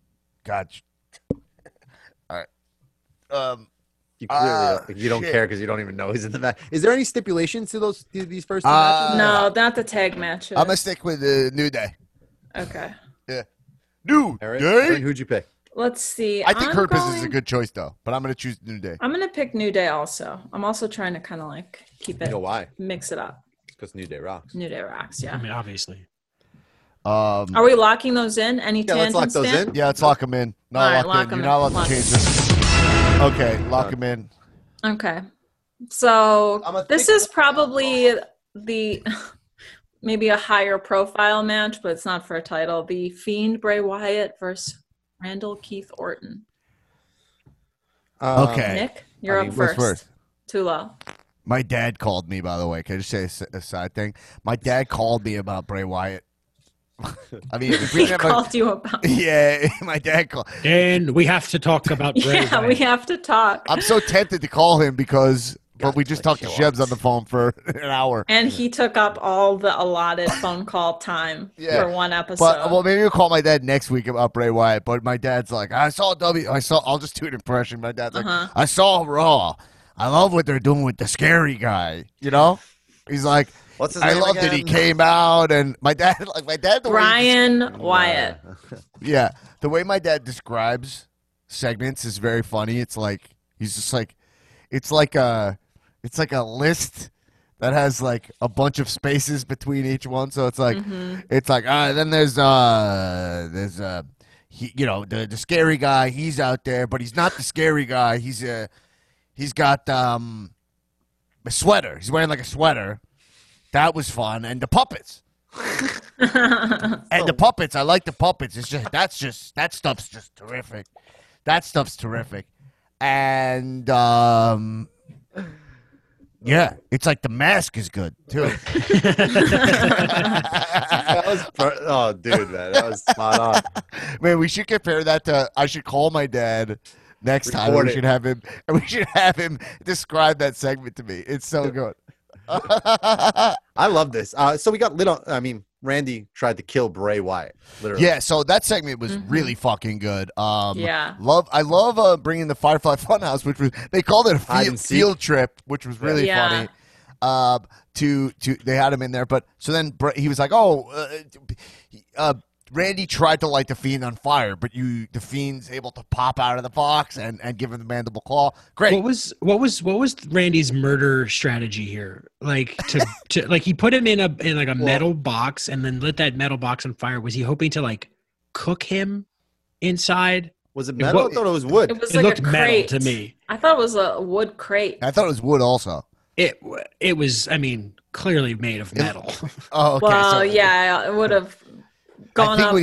gotcha [laughs] all right um You clearly Ah, don't, you don't shit. care because you don't even know he's in the match. Is there any stipulations to those to these first two Uh, matches? No, not the tag matches. I'm gonna stick with the New Day okay. Yeah. New Aaron, Day Aaron, who'd you pick? Let's see. I think I'm Hurt Business is a good choice though but I'm gonna choose New Day I'm gonna pick New Day also. I'm also trying to kind of like keep You it, know why? mix it up. Because New Day rocks. New Day rocks. Yeah. I mean, obviously. um Are we locking those in? Any Yeah, let's lock tangents? those Dan? in. yeah let's lock them in no All right, lock, lock in 'em you're not in. allowed Lock. to change this okay lock them in Okay. So this is probably the [laughs] maybe a higher profile match, but it's not for a title. The Fiend Bray Wyatt versus Randall Keith Orton. Um, Okay. Nick, you're I mean, up first. first? Too low. My dad called me, by the way. Can I just say a side thing? My dad called me about Bray Wyatt. [laughs] I mean, we He didn't have a- called you about. [laughs] yeah, [laughs] my dad called. And we have to talk about Bray Yeah, we have to talk. I'm so tempted to call him because, but we just talked to show Shebs on the phone for [laughs] an hour. And he took up all the allotted phone call time [laughs] Yeah, for one episode. But well, maybe we'll call my dad next week about Bray Wyatt. But my dad's like, I saw W. I saw. I'll just do an impression. My dad's like, Uh-huh. I saw Raw. I love what they're doing with the scary guy. You know, he's like, What's his I name love that he came out and my dad, [laughs] like my dad, the way Brian Wyatt. Yeah, the way my dad describes segments is very funny. It's like he's just like, it's like a, it's like a list that has like a bunch of spaces between each one. So it's like, it's like, ah, then there's uh, there's uh, he, you know, the the scary guy. He's out there, but he's not the scary guy. He's uh, he's got um, a sweater. He's wearing like a sweater. That was fun, and the puppets. And the [laughs] puppets, I like the puppets. It's just that's just that stuff's just terrific. That stuff's terrific. And um yeah, it's like the mask is good too. [laughs] that was per- oh, dude, man, that was spot on. Man, we should compare that to I should call my dad next time. Record We it. should have him [laughs] we should have him describe that segment to me. It's so good. [laughs] I love this. Uh, so we got lit on. I mean, Randy tried to kill Bray Wyatt. Literally. Yeah, so that segment was really fucking good. Um, Yeah. love. I love uh, bringing the Firefly [laughs] Funhouse, which was they called it a Hide field, and field trip, which was really Yeah. funny. Uh, to to they had him in there, but so then Bra- he was like, "Oh, uh, uh, Randy tried to light the fiend on fire, but you the fiend's able to pop out of the box and, and give him the mandible claw. Great. What was what was what was Randy's murder strategy here? Like to, [laughs] to like he put him in a in like a metal box and then lit that metal box on fire. Was he hoping to like cook him inside? Was it It metal? wa- I thought it was wood. It was It like looked a metal to me. I thought it was a wood crate. I thought it was wood also. It it was I mean clearly made of metal. [laughs] Oh, okay. well, so yeah, it would have gone think up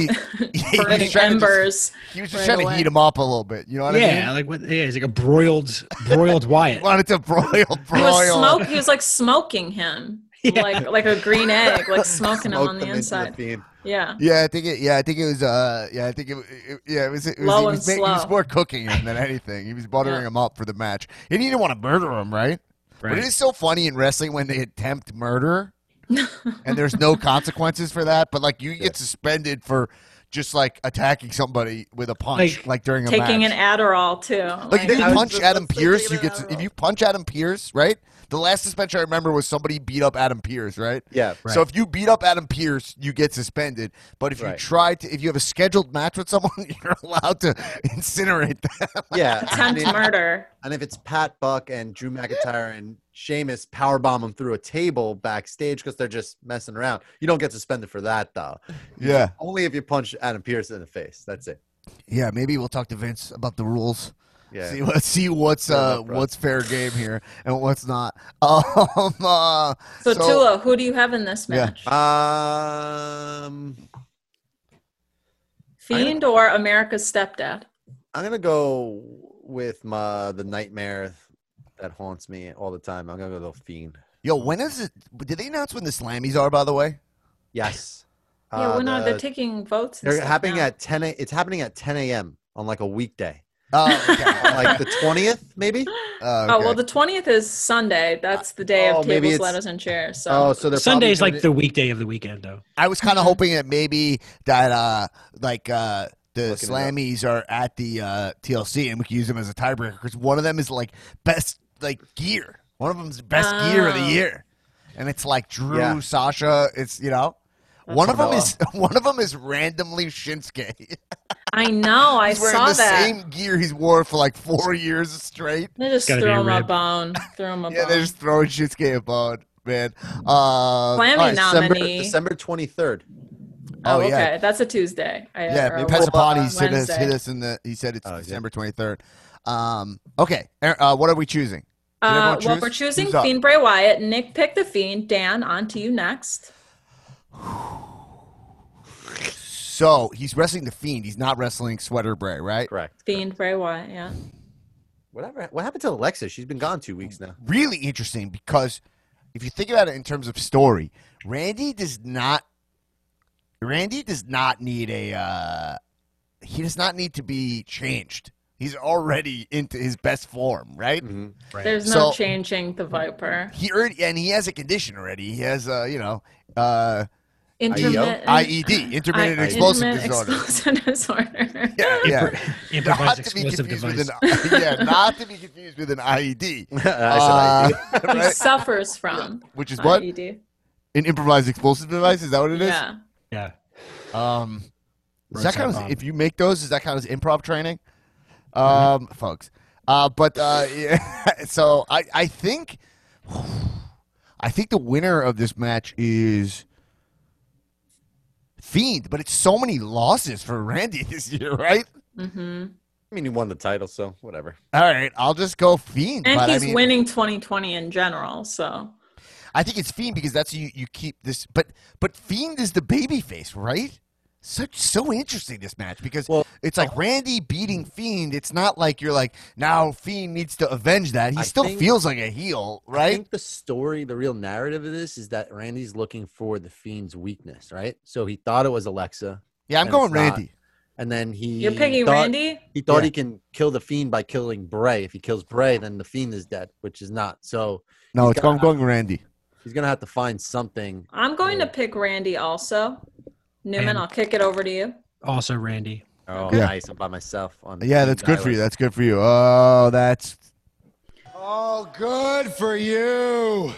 he- [laughs] he was burning trying to just- he was just right trying to heat him up a little bit. You know what I mean? yeah, mean? like what? Yeah, he's like a broiled broiled Wyatt. [laughs] Wanted to broil, [laughs] broil. He was smoke. He was like smoking him, Yeah. like like a green egg, like smoking him on the inside. fiend. Yeah. Yeah, I think it. Yeah, I think it was. Uh, yeah, I think it. it yeah, it was. It was, Low he, was and ma- he was more cooking him than anything. He was buttering Yeah. him up for the match. And he didn't want to murder him, right? But it Right. is so funny in wrestling when they attempt murder, and there's no consequences for that. But like you get suspended for just like attacking somebody with a punch, like, Like, during a Taking match. an Adderall too. Like if you punch Adam let's Pearce, you get out. if you punch Adam Pearce, right? The last suspension I remember was somebody beat up Adam Pearce, right? Yeah. Right. So if you beat up Adam Pearce, you get suspended. But if you try to, if you have a scheduled match with someone, [laughs] you're allowed to incinerate them. [laughs] Yeah. I attempt mean, murder. And if it's Pat Buck and Drew McIntyre and Sheamus powerbomb them through a table backstage because they're just messing around, you don't get suspended for that though. Yeah, Only if you punch Adam Pearce in the face. That's it. yeah. Maybe we'll talk to Vince about the rules. Yeah. See what see what's Fair uh what's fair game here and what's not. [laughs] Um. Uh, So, so- Tulo, who do you have in this Yeah. match? Um, Fiend or America's stepdad? I'm gonna go with my the nightmare that haunts me all the time. I'm gonna go the fiend. Yo, when is it? Did they announce when the Slammies are? By the way. Yes. Yeah, Uh, we're They're taking votes. and They're happening now. at 10. A, it's happening at 10 a.m. on like a weekday, Oh, okay. like the 20th, maybe. Uh, Oh okay. well, the twentieth is Sunday. That's the day Oh, of maybe tables, it's- letters, and chairs. So, Oh, so they're Sunday's probably like doing the weekday of the weekend, though. I was kind of hoping that maybe that uh like uh the Looking. Slammies are at the uh TLC and we can use them as a tiebreaker because one of them is like best like gear. One of them's best gear of the Oh. year, and it's like Drew, Yeah. Sasha. It's you know. That's one of them Carmella. is [laughs] one of them is randomly Shinsuke. [laughs] I know. I he's wearing saw the that. same gear he's wore for like four years straight. They just Gotta be throw a him a rib. bone. Throw him a [laughs] Yeah, bone. they're just throwing Shinsuke a bone, man. Uh, Slammy all right, nominee. December, December 23rd. oh, oh, yeah. okay. That's a Tuesday. I, Yeah, or I mean, hit us, hit us in the. He said it's Oh, yeah. December twenty third. Um, okay, uh, what are we choosing? Uh, well, choose? we're choosing Who's? Fiend Bray Wyatt. Nick picked the Fiend. Dan, on to you next. So he's wrestling the Fiend. He's not wrestling Sweater Bray, right? Correct. Fiend Bray Wyatt. Yeah. Whatever. What happened to Alexa? She's been gone two weeks now. Really interesting because if you think about it in terms of story, Randy does not. Randy does not need a. Uh, he does not need to be changed. He's already into his best form, right? Mhm. Right. There's no So- changing the Viper. He already, and he has a condition already. He has, uh, you know, uh, Intermittent. IED, intermittent I- explosive intermittent disorder. explosive [laughs] disorder. Yeah, yeah. Improvised not to be confused device. with an yeah, not to be confused with an IED, [laughs] I said Uh, I [laughs] He suffers from Which is what IED. an improvised explosive device. Is that what it is? Yeah. yeah. Um, does that Roadside count as, if you make those? Does that count as improv training, um, folks? Uh, but uh, yeah, so I I think [sighs] I think the winner of this match is Fiend, but it's so many losses for Randy [laughs] this year, right? Mm-hmm. I mean, he won the title, so whatever. All right, I'll just go Fiend. And but he's I mean, winning 2020 in general. So I think it's Fiend because that's you you keep this, but but Fiend is the baby face, right? Such so interesting this match because Well- it's like oh. Randy beating Fiend. It's not like you're like now Fiend needs to avenge that. He I still think- feels like a heel, right? I think the story, the real narrative of this is that Randy's looking for the Fiend's weakness, right? So he thought it was Alexa, yeah, I'm going it's not. Randy. and then he you're picking thought, Randy? He thought Yeah. he can kill the Fiend by killing Bray. If he kills Bray, then the Fiend is dead, which is not. So No, He's it's got- I'm going Randy. he's gonna have to find something. I'm going to pick Randy also. Newman, And- I'll kick it over to you. Also, Randy. Oh, Yeah. nice! I'm by myself. On Yeah, Fiend that's good for you. That's good for you. Oh, that's Oh, good for you.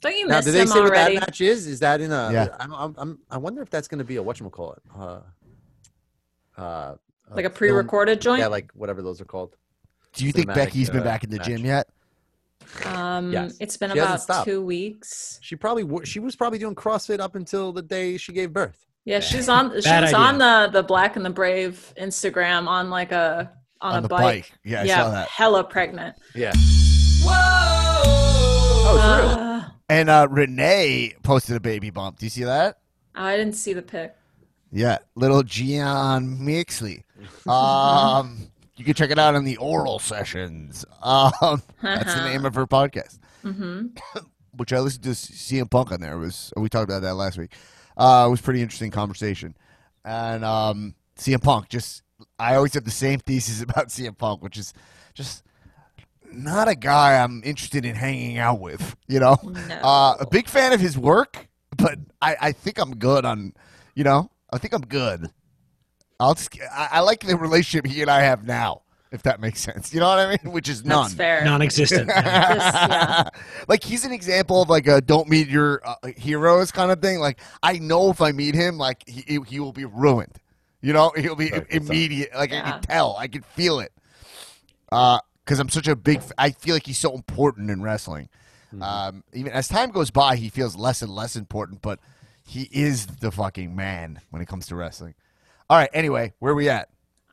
Don't you Now, miss did they him say what already? that match is? Is that in a? Yeah. I'm, I'm, I'm, I wonder if that's going to be a whatchamacallit. Uh, uh, Like a pre-recorded joint? Yeah, like whatever those are called. Do you think Cinematic, Becky's been uh, back in the match. gym yet? Um, Yes. It's been She about two weeks. She probably wa- she was probably doing CrossFit up until the day she gave birth. Yeah, she's on. [laughs] She was on the the Black and the Brave Instagram on like a on, On a bike. bike. Yeah, I saw that. hella pregnant. Yeah. Whoa. Oh, true. Uh, And uh, Renee posted a baby bump. Do you see that? I didn't see the pic. Yeah, little Jon Moxley. Um, [laughs] you can check it out on the Oral Sessions. Um, [laughs] that's the name of her podcast, hmm [coughs] which I listened to CM Punk on there. It was we talked about that last week. Uh, it was pretty interesting conversation, and um, CM Punk just I always have the same thesis [laughs] about CM Punk, which is just not a guy I'm interested in hanging out with. You know, No. uh, a big fan of his work, but I, I think I'm good on, you know, I think I'm good. I'll just, I, I like the relationship he and I have now, if that makes sense. You know what I mean? Which is none. That's fair. Non-existent. Yeah. [laughs] Just- yeah. like he's an example of like a don't meet your uh, heroes kind of thing. Like I know if I meet him, like he he will be ruined. You know, he'll be Right, immediate. Like I can tell, I can feel it. Uh, because I'm such a big. I feel like he's so important in wrestling. Um, even as time goes by, he feels less and less important, but he is the fucking man when it comes to wrestling. All right. Anyway, where are we at?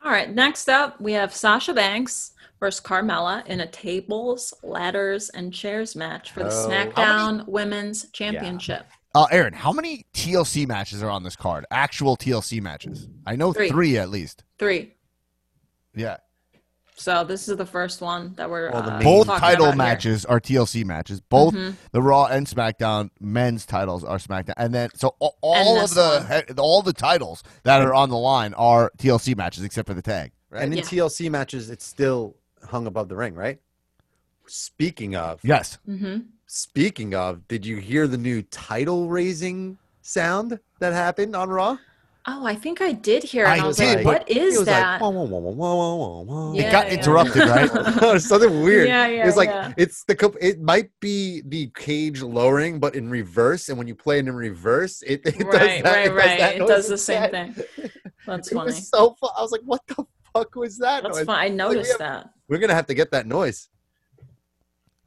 All right. Next up, we have Sasha Banks versus Carmella in a tables, ladders, and chairs match for the Oh. SmackDown Women's Championship. Uh, Aaron, how many TLC matches are on this card? Actual TLC matches? I know Three. three at least. Three. Yeah. So this is the first one that we're Well, the uh, Both title about here. matches are TLC matches. Both Mhm. the Raw and SmackDown men's titles are SmackDown, and then so a- all of the he- all the titles that are on the line are TLC matches except for the tag. Right? And in Yeah. TLC matches, it's still hung above the ring, right? Speaking of, yes. Mm-hmm. speaking of, did you hear the new title raising sound that happened on Raw? Oh, I think I did hear it. I I was did, like, what is it was that? like wah, wah, wah, wah, wah, wah, wah. Yeah, it got yeah. interrupted, right? [laughs] It's something weird. Yeah, yeah, it's like yeah. it's the comp- it might be the cage lowering, but in reverse. And when you play it in reverse, it, it does right, that, right, it right. that It does the same instead. thing. That's [laughs] it funny. was so fun. I was like, "What the fuck was that?" That's noise? fine. I Like, we noticed have- that. We're gonna have to get that noise.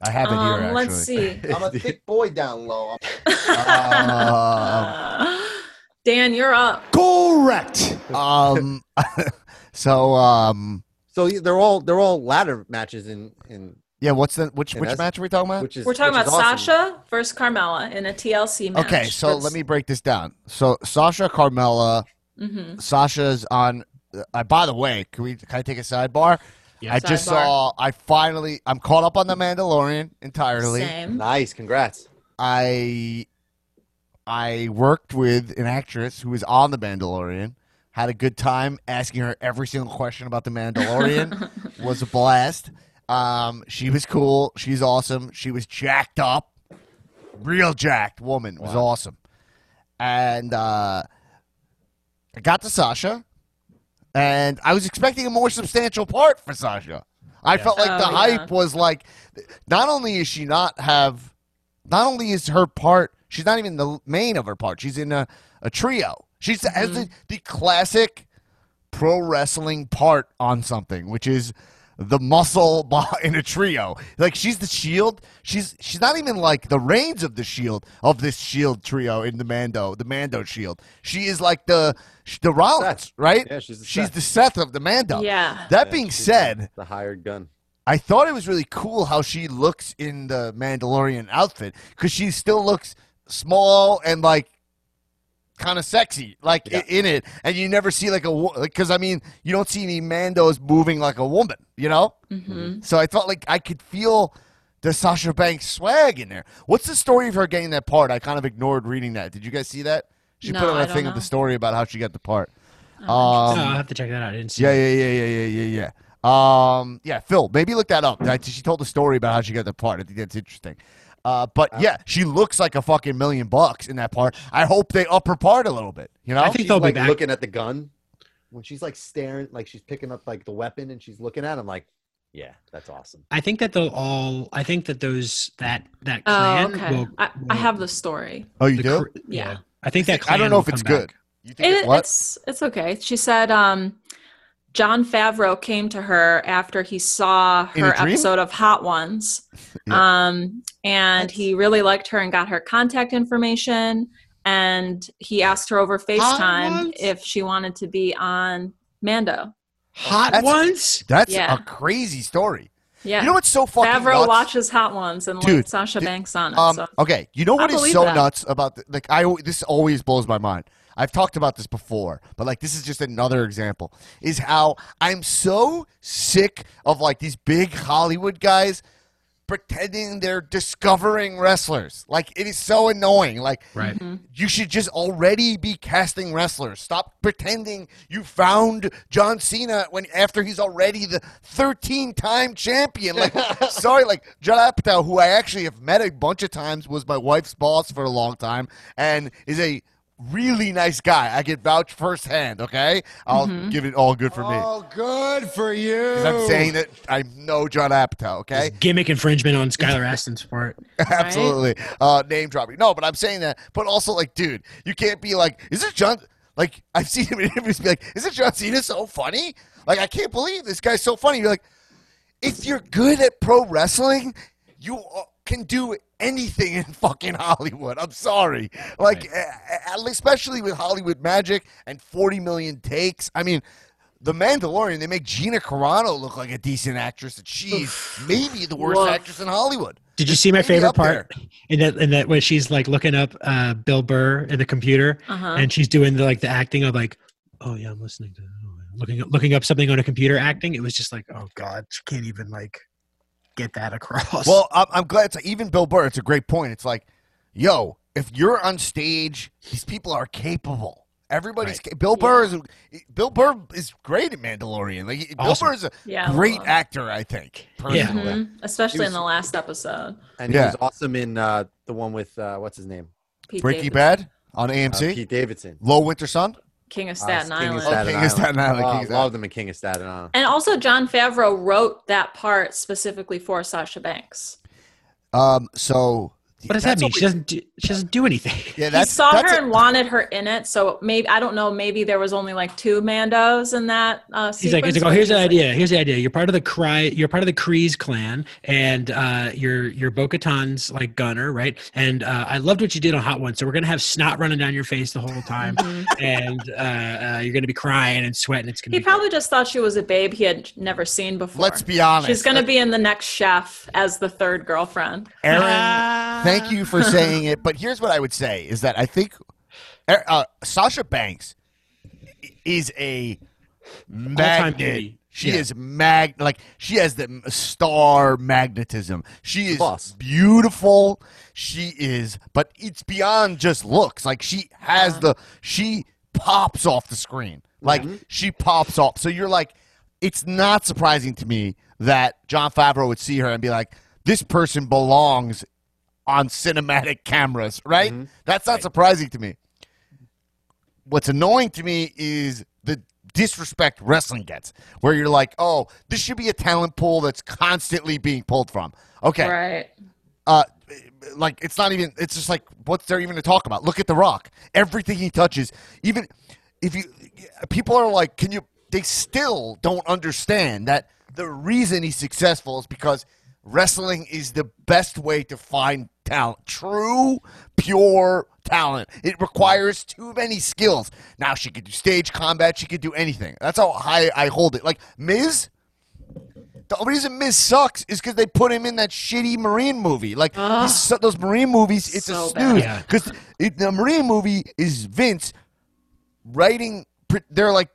I have it here Um, actually. let's see. [laughs] I'm a thick boy down low. Dan, you're up. Correct. Um, [laughs] so um, So they're all they're all ladder matches in in yeah. What's the which And which that's- match are we talking about? which is We're talking which about is awesome. Sasha versus Carmella in a TLC match. Okay, so let me break this down. So Sasha Carmella, hmm Sasha's on. Uh, by the way, can we can I take a sidebar? Yeah. I just saw. I finally. I'm caught up on the Mandalorian entirely. Same. Nice, congrats. I I worked with an actress who was on the Mandalorian. Had a good time asking her every single question about the Mandalorian. [laughs] was a blast. Um, she was cool. She's awesome. She was jacked up, real jacked woman. It was awesome. And uh, I got to Sasha, and I was expecting a more substantial part for Sasha. I felt like Oh, the yeah. hype was like, not only is she not have, not only is her part, she's not even the main of her part. She's in a, a trio. She's has mm-hmm. the, the classic pro wrestling part on something, which is the muscle [laughs] in a trio. Like she's the shield. She's she's not even like the Reigns of the shield of this shield trio in the Mando, the Mando shield. She is like the the Rollins, Seth. right? Yeah, she's the she's Seth. the Seth of the Mando. Yeah. That Yeah, being said, the hired gun. I thought it was really cool how she looks in the Mandalorian outfit because she still looks small and like kind of sexy, like Yeah. in it. And you never see like a because I mean you don't see any Mandos moving like a woman, you know. hmm So I felt like I could feel the Sasha Banks swag in there. What's the story of her getting that part? I kind of ignored reading that. Did you guys see that? She No, put on I a don't thing of the story about how she got the part. Oh, Um, No, I'll have to check that out. I didn't see. yeah, yeah, yeah, yeah, yeah, yeah, yeah. Um, yeah, Phil, maybe look that up. She told the story about how she got the part. I think that's interesting. Uh, but yeah, she looks like a fucking million bucks in that part. I hope they up her part a little bit. You know, I think She's they'll be like back. looking at the gun when she's like staring, like she's picking up like the weapon and she's looking at him like Yeah, that's awesome. I think that they'll all. I think that those that that Oh, clan okay. will. I, I will- have the story. Oh, you the do? cr- Yeah. I think that. I Clan don't know will if it's come good. You think It, it, what? it's it's okay. She said um, Jon Favreau came to her after he saw her episode of Hot Ones, [laughs] Yeah. um, and he really liked her and got her contact information. And he asked her over FaceTime if she wanted to be on Mando. Hot That's- ones. That's Yeah. a crazy story. Yeah, You know what's so fucking Favreau nuts? watches Hot Ones and Dude, like Sasha dude, Banks on it. Um, so. okay, you know I what is so that. nuts about the, like I this always blows my mind. I've talked about this before, but like this is just another example. Is how I'm so sick of like these big Hollywood guys pretending they're discovering wrestlers. Like it is so annoying. Like Right. Mm-hmm. you should just already be casting wrestlers. Stop pretending you found John Cena when after he's already the 13 time champion. Like, [laughs] sorry, like Judd Apatow, who I actually have met a bunch of times, was my wife's boss for a long time and is a really nice guy. I can vouch firsthand. Okay, I'll give it all good for me. Oh, good for you. 'Cause I'm saying that I know Judd Apatow. Okay, Gimmick infringement on Skylar Aston's part. [laughs] Absolutely. Uh, name dropping. No, but I'm saying that. But also, like, dude, you can't be like, is it John? Like, I've seen him in interviews be like, is it John Cena so funny? Like, I can't believe this guy's so funny. You're like, if you're good at pro wrestling, you uh, can do anything in [laughs] fucking Hollywood. I'm sorry. Like, uh, especially with Hollywood Magic and 40 million takes. I mean, The Mandalorian, they make Gina Carano look like a decent actress, and she's maybe the worst Woof. actress in Hollywood. Did you see my favorite up part in that in that when she's like looking up uh, Bill Burr in the computer Uh-huh. and she's doing the like the acting of like, oh yeah, I'm listening to oh, yeah," looking looking up something on a computer acting. It was just like, oh god, she can't even like get that across. Well, I'm, I'm glad. It's even Bill Burr. It's a great point. It's like, yo, if you're on stage, these people are capable. Everybody's ca- Bill Burr is Bill Burr is great at Mandalorian. Like Bill Burr is a Yeah, great love actor. I think. Yeah. Personally. Mhm. Especially He in the last episode. And Yeah. he was awesome in uh, the one with uh, what's his name? Pete Breaking Davidson, Bad on Uh, AMC. Pete Davidson. Low Winter Sun. King of Uh, Staten King Island. of Staten King of Staten Island, Oh, King of Staten- loved him in King of Staten Island. And also, Jon Favreau wrote that part specifically for Sasha Banks. Um. So. What does that mean? always- She doesn't do, she doesn't do anything. [laughs] Yeah, He saw that's her a- and wanted her in it, so maybe I don't know. Maybe there was only like two Mandos in that. Uh, He's like, he's like, oh, here's the idea. Here's the idea. You're part of the Cry. You're part of the Kryze clan, and uh, you're you're Bo-Katan's like gunner, right? And uh, I loved what you did on Hot One. So we're gonna have snot running down your face the whole time, [laughs] and uh, uh, you're gonna be crying and sweating. It's gonna He be probably just thought she was a babe he had never seen before. Let's be honest. She's going to be in the next chef as the third girlfriend. Aaron, thank you for saying it. But here's what I would say is that I think uh, uh, Sasha Banks is a magnet. She Yeah. is mag like she has the star magnetism. She is Boss. beautiful. She is, but it's beyond just looks. Like she has the she pops off the screen. Like she pops off. So you're like, it's not surprising to me that Jon Favreau would see her and be like, this person belongs on cinematic cameras, right? That's not surprising to me. What's annoying to me is the disrespect wrestling gets, where you're like, oh, this should be a talent pool that's constantly being pulled from. Okay. Right. Uh, like it's not even. It's just like what's there even to talk about? Look at The Rock. Everything he touches, even if you, people are like, can you? They still don't understand that the reason he's successful is because wrestling is the best way to find talent. True, pure talent. It requires too many skills. Now she could do stage combat. She could do anything. That's how high I hold it. Like Miz. The only reason Miz sucks is because they put him in that shitty Marine movie. Like he's so- those Marine movies, it's a So snooze. bad. Because the Marine movie is Vince writing. They're like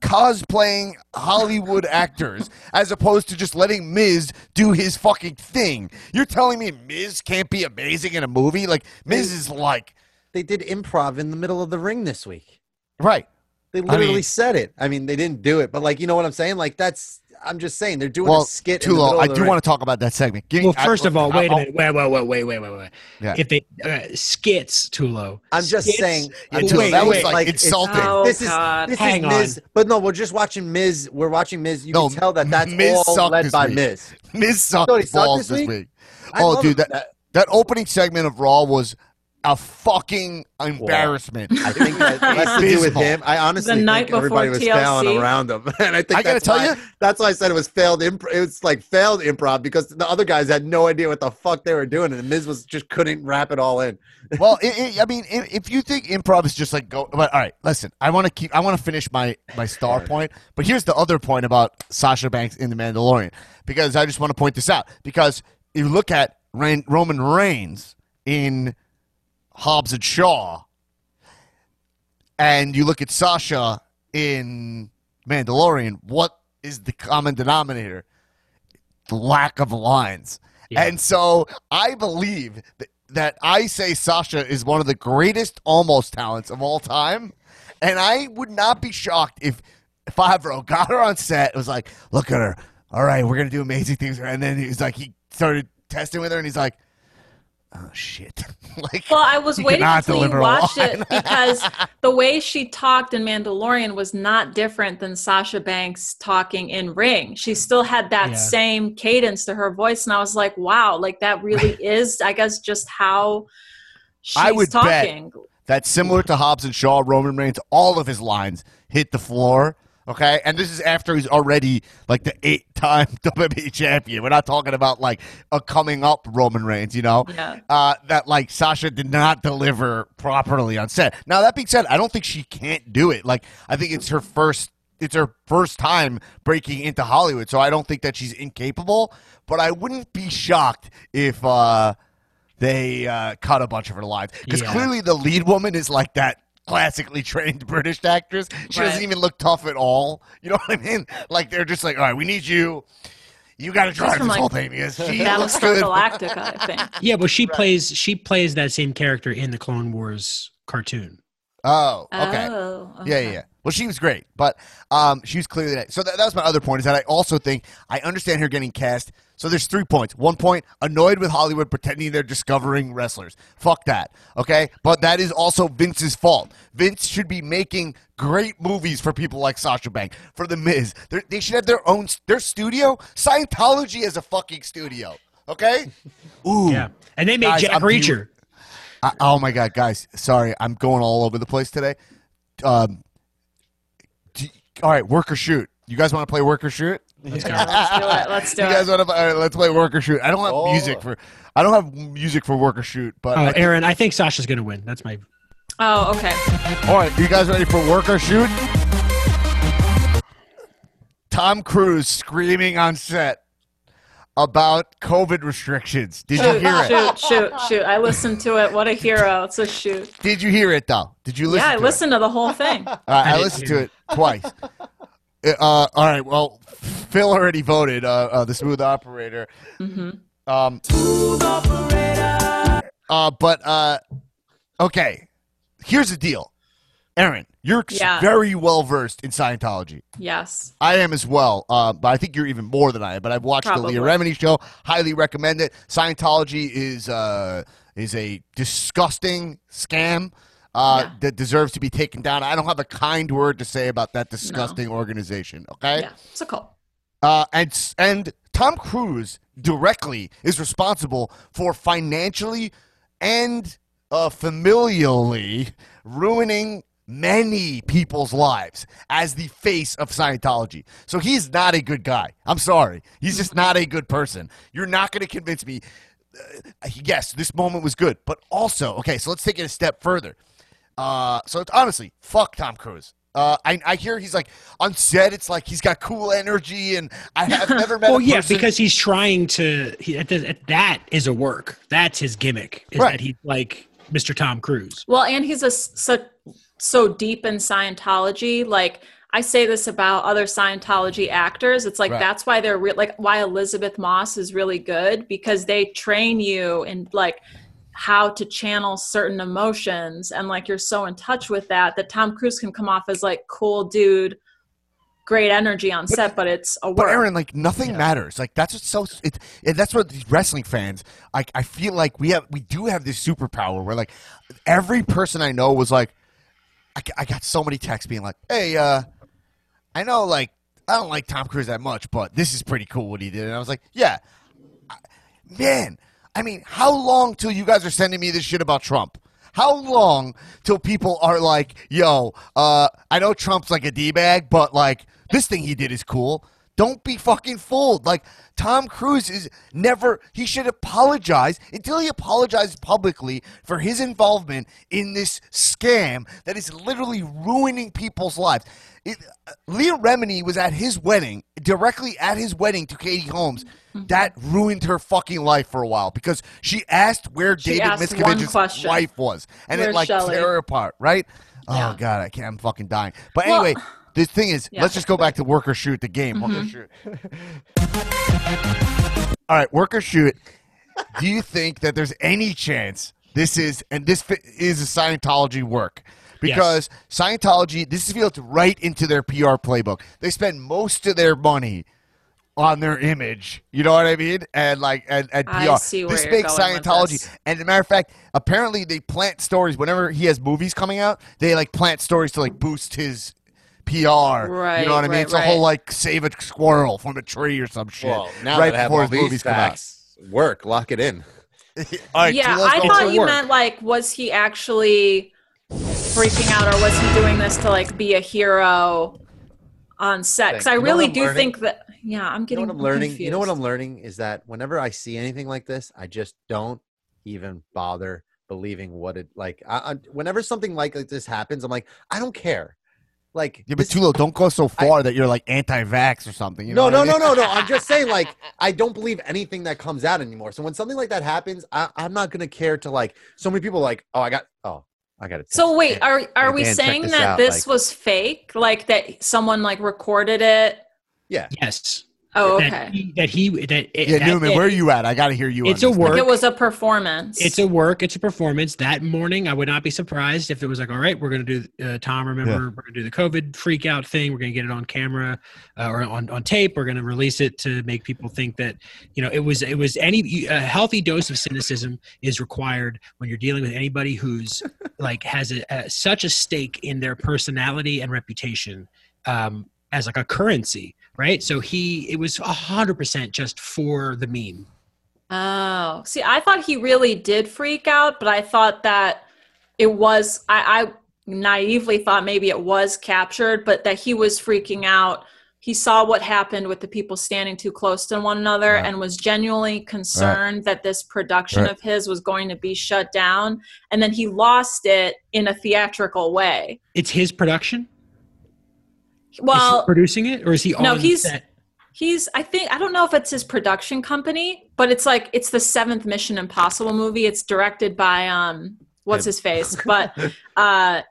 cosplaying Hollywood actors as opposed to just letting Miz do his fucking thing. You're telling me Miz can't be amazing in a movie? Like Miz is like They did improv in the middle of the ring this week. right. They literally mean- said it. I mean, they didn't do it, but like, you know what I'm saying? Like, that's. I'm just saying they're doing Well, a skit. in the Tulo, I do ring. want to talk about that segment. Give- Well, I- first of all, wait a I'll- minute. Wait, wait, wait, wait, wait, wait, wait. Yeah. If they uh, skits, Tulo. I'm just Skits- saying. Yeah, Tulo, mean, that was wait, like, it's- insulting. Oh, this is God. this Hang is Miz, but no, we're just watching Miz. We're watching Miz. You No, can tell that that's Miz all led by week. Miz. Miz sucked thought he sucked balls this this week? week. Oh, dude, that that opening segment of Raw was a fucking embarrassment. I think that [laughs] less to do with him. I honestly The night think everybody was before failing around him, [laughs] and I think I gotta that's tell why, you- that's why I said it was failed. Imp- it was like failed improv because the other guys had no idea what the fuck they were doing, and Miz was just couldn't wrap it all in. [laughs] well, i i I mean, i if you think improv is just like go, but all right, listen. I want to keep. I want to finish my my star point. But here's the other point about Sasha Banks in the Mandalorian, because I just want to point this out. Because if you look at Reign, Roman Reigns in Hobbs and Shaw, and you look at Sasha in Mandalorian, what is the common denominator? The lack of lines. Yeah. And so I believe that, that I say Sasha is one of the greatest almost talents of all time. And I would not be shocked if Favreau got her on set. It was like, look at her. All right, we're going to do amazing things. And then he's like, he started testing with her and he's like, oh, shit. [laughs] like, Well, I was waiting cannot until you deliver a watched it because the way she talked in Mandalorian was not different than Sasha Banks talking in Ring. She still had that Yeah. same cadence to her voice, and I was like, "Wow, like that really [laughs] is, I guess, just how she's I would bet talking." That's similar to Hobbs and Shaw, Roman Reigns. All of his lines hit the floor. Okay, and this is after he's already like the eight-time [laughs] WWE champion. We're not talking about like a coming up Roman Reigns, you know. Yeah. Uh, that like Sasha did not deliver properly on set. Now that being said, I don't think she can't do it. Like I think it's her first. It's her first time breaking into Hollywood, so I don't think that she's incapable. But I wouldn't be shocked if uh, they uh, cut a bunch of her lines because Yeah. clearly the lead woman is like that classically trained British actress. She doesn't even look tough at all. You know what I mean? Like they're just like, all right, we need you. You got to drive from, this like, whole thing because she looks Battlestar good. Galactica, I [laughs] think. Yeah, well, she plays she plays that same character in the Clone Wars cartoon. Oh, okay. Oh, Yeah, okay. yeah, yeah. Well, she was great, but um, she was clearly that. So that, that was my other point is that I also think I understand her getting cast. So there's three points. One point, annoyed with Hollywood pretending they're discovering wrestlers. Fuck that. Okay, but that is also Vince's fault. Vince should be making great movies for people like Sasha Banks, for The Miz. They're, they should have their own their studio. Scientology is a fucking studio. Okay. [laughs] Ooh. Yeah, and they made Guys, Jack I'm Reacher. I, oh my god, guys! Sorry, I'm going all over the place today. Um, do- all right, work or shoot. You guys want to play work or shoot? Let's go. Let's do it. Let's do you guys it. want to? All right, let's play work or shoot. I don't have Oh. music for. I don't have music for work or shoot. But Oh, I think- Aaron, I think Sasha's gonna win. That's my. Oh, okay. all right, you guys ready for work or shoot? Tom Cruise screaming on set about COVID restrictions. Did you Shoot, hear it? shoot, shoot, shoot. I listened to it. What a hero! It's a shoot. Did you hear it though? Did you listen? yeah, I to it? listened to the whole thing. [laughs] Uh, I, didn't listened to it twice. Uh, all right. Well, Phil already voted. Uh, uh, the smooth operator. hmm Um, uh, but uh, okay. Here's the deal, Aaron. You're Yeah. very well versed in Scientology. Yes. I am as well, uh, but I think you're even more than I am. But I've watched Probably. the Leah Remini show. Highly recommend it. Scientology is uh, is a disgusting scam uh, Yeah. that deserves to be taken down. I don't have a kind word to say about that disgusting organization. Okay, Yeah. It's a cult. uh, and and Tom Cruise directly is responsible for financially and uh, familially ruining many people's lives as the face of Scientology. So he's not a good guy. I'm sorry. He's just not a good person. You're not going to convince me. Uh, yes, this moment was good, but also, okay, so let's take it a step further. Uh, so it's honestly, fuck Tom Cruise. Uh, I, I hear he's like on set. It's like he's got cool energy, and I have [laughs] never met. Well, a yeah, because he's trying to. He, that- that is a work. That's his gimmick. Is Right. that he's like Mr. Tom Cruise? Well, and he's a s- so deep in Scientology. Like I say this about other Scientology actors. It's like Right. that's why they're re- like why Elisabeth Moss is really good because they train you in like how to channel certain emotions and like you're so in touch with that that Tom Cruise can come off as like cool dude, great energy on set, but it's a work. But Aaron, like nothing matters. Like that's what's so. It, it, that's what these wrestling fans. Like I feel like we have, we do have this superpower where like every person I know was like, I, I got so many texts being like, "Hey, uh, I know like I don't like Tom Cruise that much, but this is pretty cool what he did." And I was like, "Yeah, I- man." I mean, how long till you guys are sending me this shit about Trump? How long till people are like, "Yo, uh, I know Trump's like a d bag, but like this thing he did is cool." Don't be fucking fooled. Like Tom Cruise is never. He should apologize until he apologizes publicly for his involvement in this scam that is literally ruining people's lives. It, uh, Leah Remini was at his wedding, directly at his wedding to Katie Holmes. That ruined her fucking life for a while because she asked where She David asked Miscavige's wife was, and it like Shelley? tear her apart. Right? Yeah. Oh god, I can't. I'm fucking dying. But Well- anyway, the thing is, Yeah. let's just go back to work or shoot the game. Mm-hmm. Work or shoot. All right, work or shoot. Do you think that there's any chance this is and this is a Scientology work? Because Scientology, this is built right into their PR playbook. They spend most of their money on their image. You know what I mean? And like and, and PR. I see where this you're makes going with Scientology. this. And as a matter of fact, apparently they plant stories whenever he has movies coming out. They like plant stories to like boost his PR. you know what I mean? right, It's a whole like save a squirrel from a tree or some shit. Well, now right that I have before all his these movies come out. work, lock it in. [laughs] All right, yeah, I thought you work. meant like, was he actually freaking out, or was he doing this to like be a hero on set? Because I You really do learning? think that. Yeah, I'm You know getting. what I'm learning? You know what I'm learning is that whenever I see anything like this, I just don't even bother believing what it like. I, I, whenever something like, like this happens, I'm like, I don't care. Like, Yeah, but this- Tulo, don't go so far that you're like anti-vax or something. You no, know no, what I no, mean? no, no. I'm [laughs] just saying, like, I don't believe anything that comes out anymore. So when something like that happens, I, I'm not gonna care to like. So many people are like, oh, I got, oh, I got it. So wait, are are we saying this that out, this like- was fake? Like that someone like recorded it? Yeah. Yes. Oh, That okay. he, that he that it, Yeah, that- Newman, it- where are you at? I got to hear you. It's on a this. work. Like it was a performance. It's a work. It's a performance. That morning, I would not be surprised if it was like, all right, we're going to do uh, Tom. Remember, Yeah. we're going to do the COVID freak out thing. We're going to get it on camera uh, or on, on tape. We're going to release it to make people think that you know it was it was any a healthy dose of cynicism is required when you're dealing with anybody who's [laughs] like has a, a, such a stake in their personality and reputation. Um, as like a currency, right? So he, it was a hundred percent just for the meme. Oh, see, I thought he really did freak out, but I thought that it was. I, I naively thought maybe it was captured, but that he was freaking out. He saw what happened with the people standing too close to one another Right. and was genuinely concerned that this production Right. of his was going to be shut down. And then he lost it in a theatrical way. It's his production. Is he Well, producing it, or is he no, he's- set? He's I think I don't know if it's his production company, but it's like it's the seventh Mission Impossible movie. It's directed by um what's his face? [laughs] But uh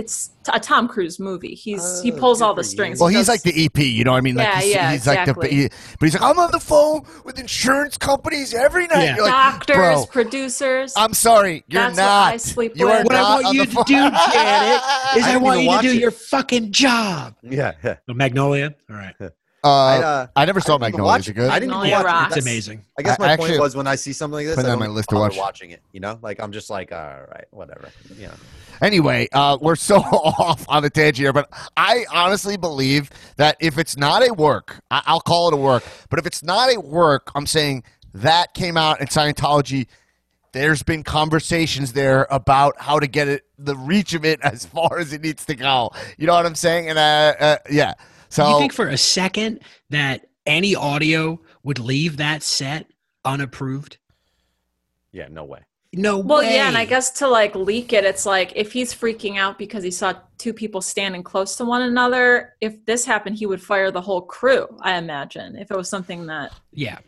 it's a Tom Cruise movie. He's he Oh, pulls all the strings. Well, He he's does- like the EP. You know what I mean? Like Yeah, he's, yeah, he's like the. He, but he's like, I'm on the phone with insurance companies every night. Yeah. You're like, doctors, bro, producers. I'm sorry, you're That's what not. I sleep you with. are What I want you to phone. do, Janet, [laughs] is I I, want you to do it. your fucking job. [laughs] Yeah, yeah. Magnolia. All right, Uh, I, uh, I never saw I Magnolia. watch Is it it. good? I didn't even Magnolia watch it. it's That's- amazing. I guess I- my actually- point was when I see something like this, I that on don't my list to bother watch. watching it. You know, like I'm just like, all right, whatever. You know, Anyway, uh, we're so [laughs] off on the tangent here, but I honestly believe that if it's not a work, I- I'll call it a work. But if it's not a work, I'm saying that came out in Scientology. There's been conversations there about how to get it, the reach of it [laughs] as far as it needs to go. You know what I'm saying? And uh, uh, yeah, so you think for a second that any audio would leave that set unapproved? yeah, no way. No well, way. yeah, and I guess to like leak it, it's like if he's freaking out because he saw two people standing close to one another, if this happened, he would fire the whole crew, I imagine, if it was something that yeah.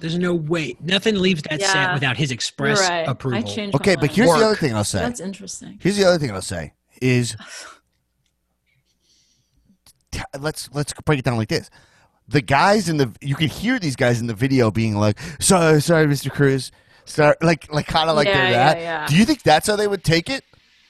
There's no way. Nothing leaves that set without his express right. approval. I changed my okay, but mind. here's the other thing I'll say. That's interesting. Here's the other thing I'll say is t- let's let's break it down like this. The guys in the you can hear these guys in the video being like, "Sorry, sorry, Mr. Cruise. Start like like kind of like Yeah, they're yeah, that. yeah. Do you think that's how they would take it?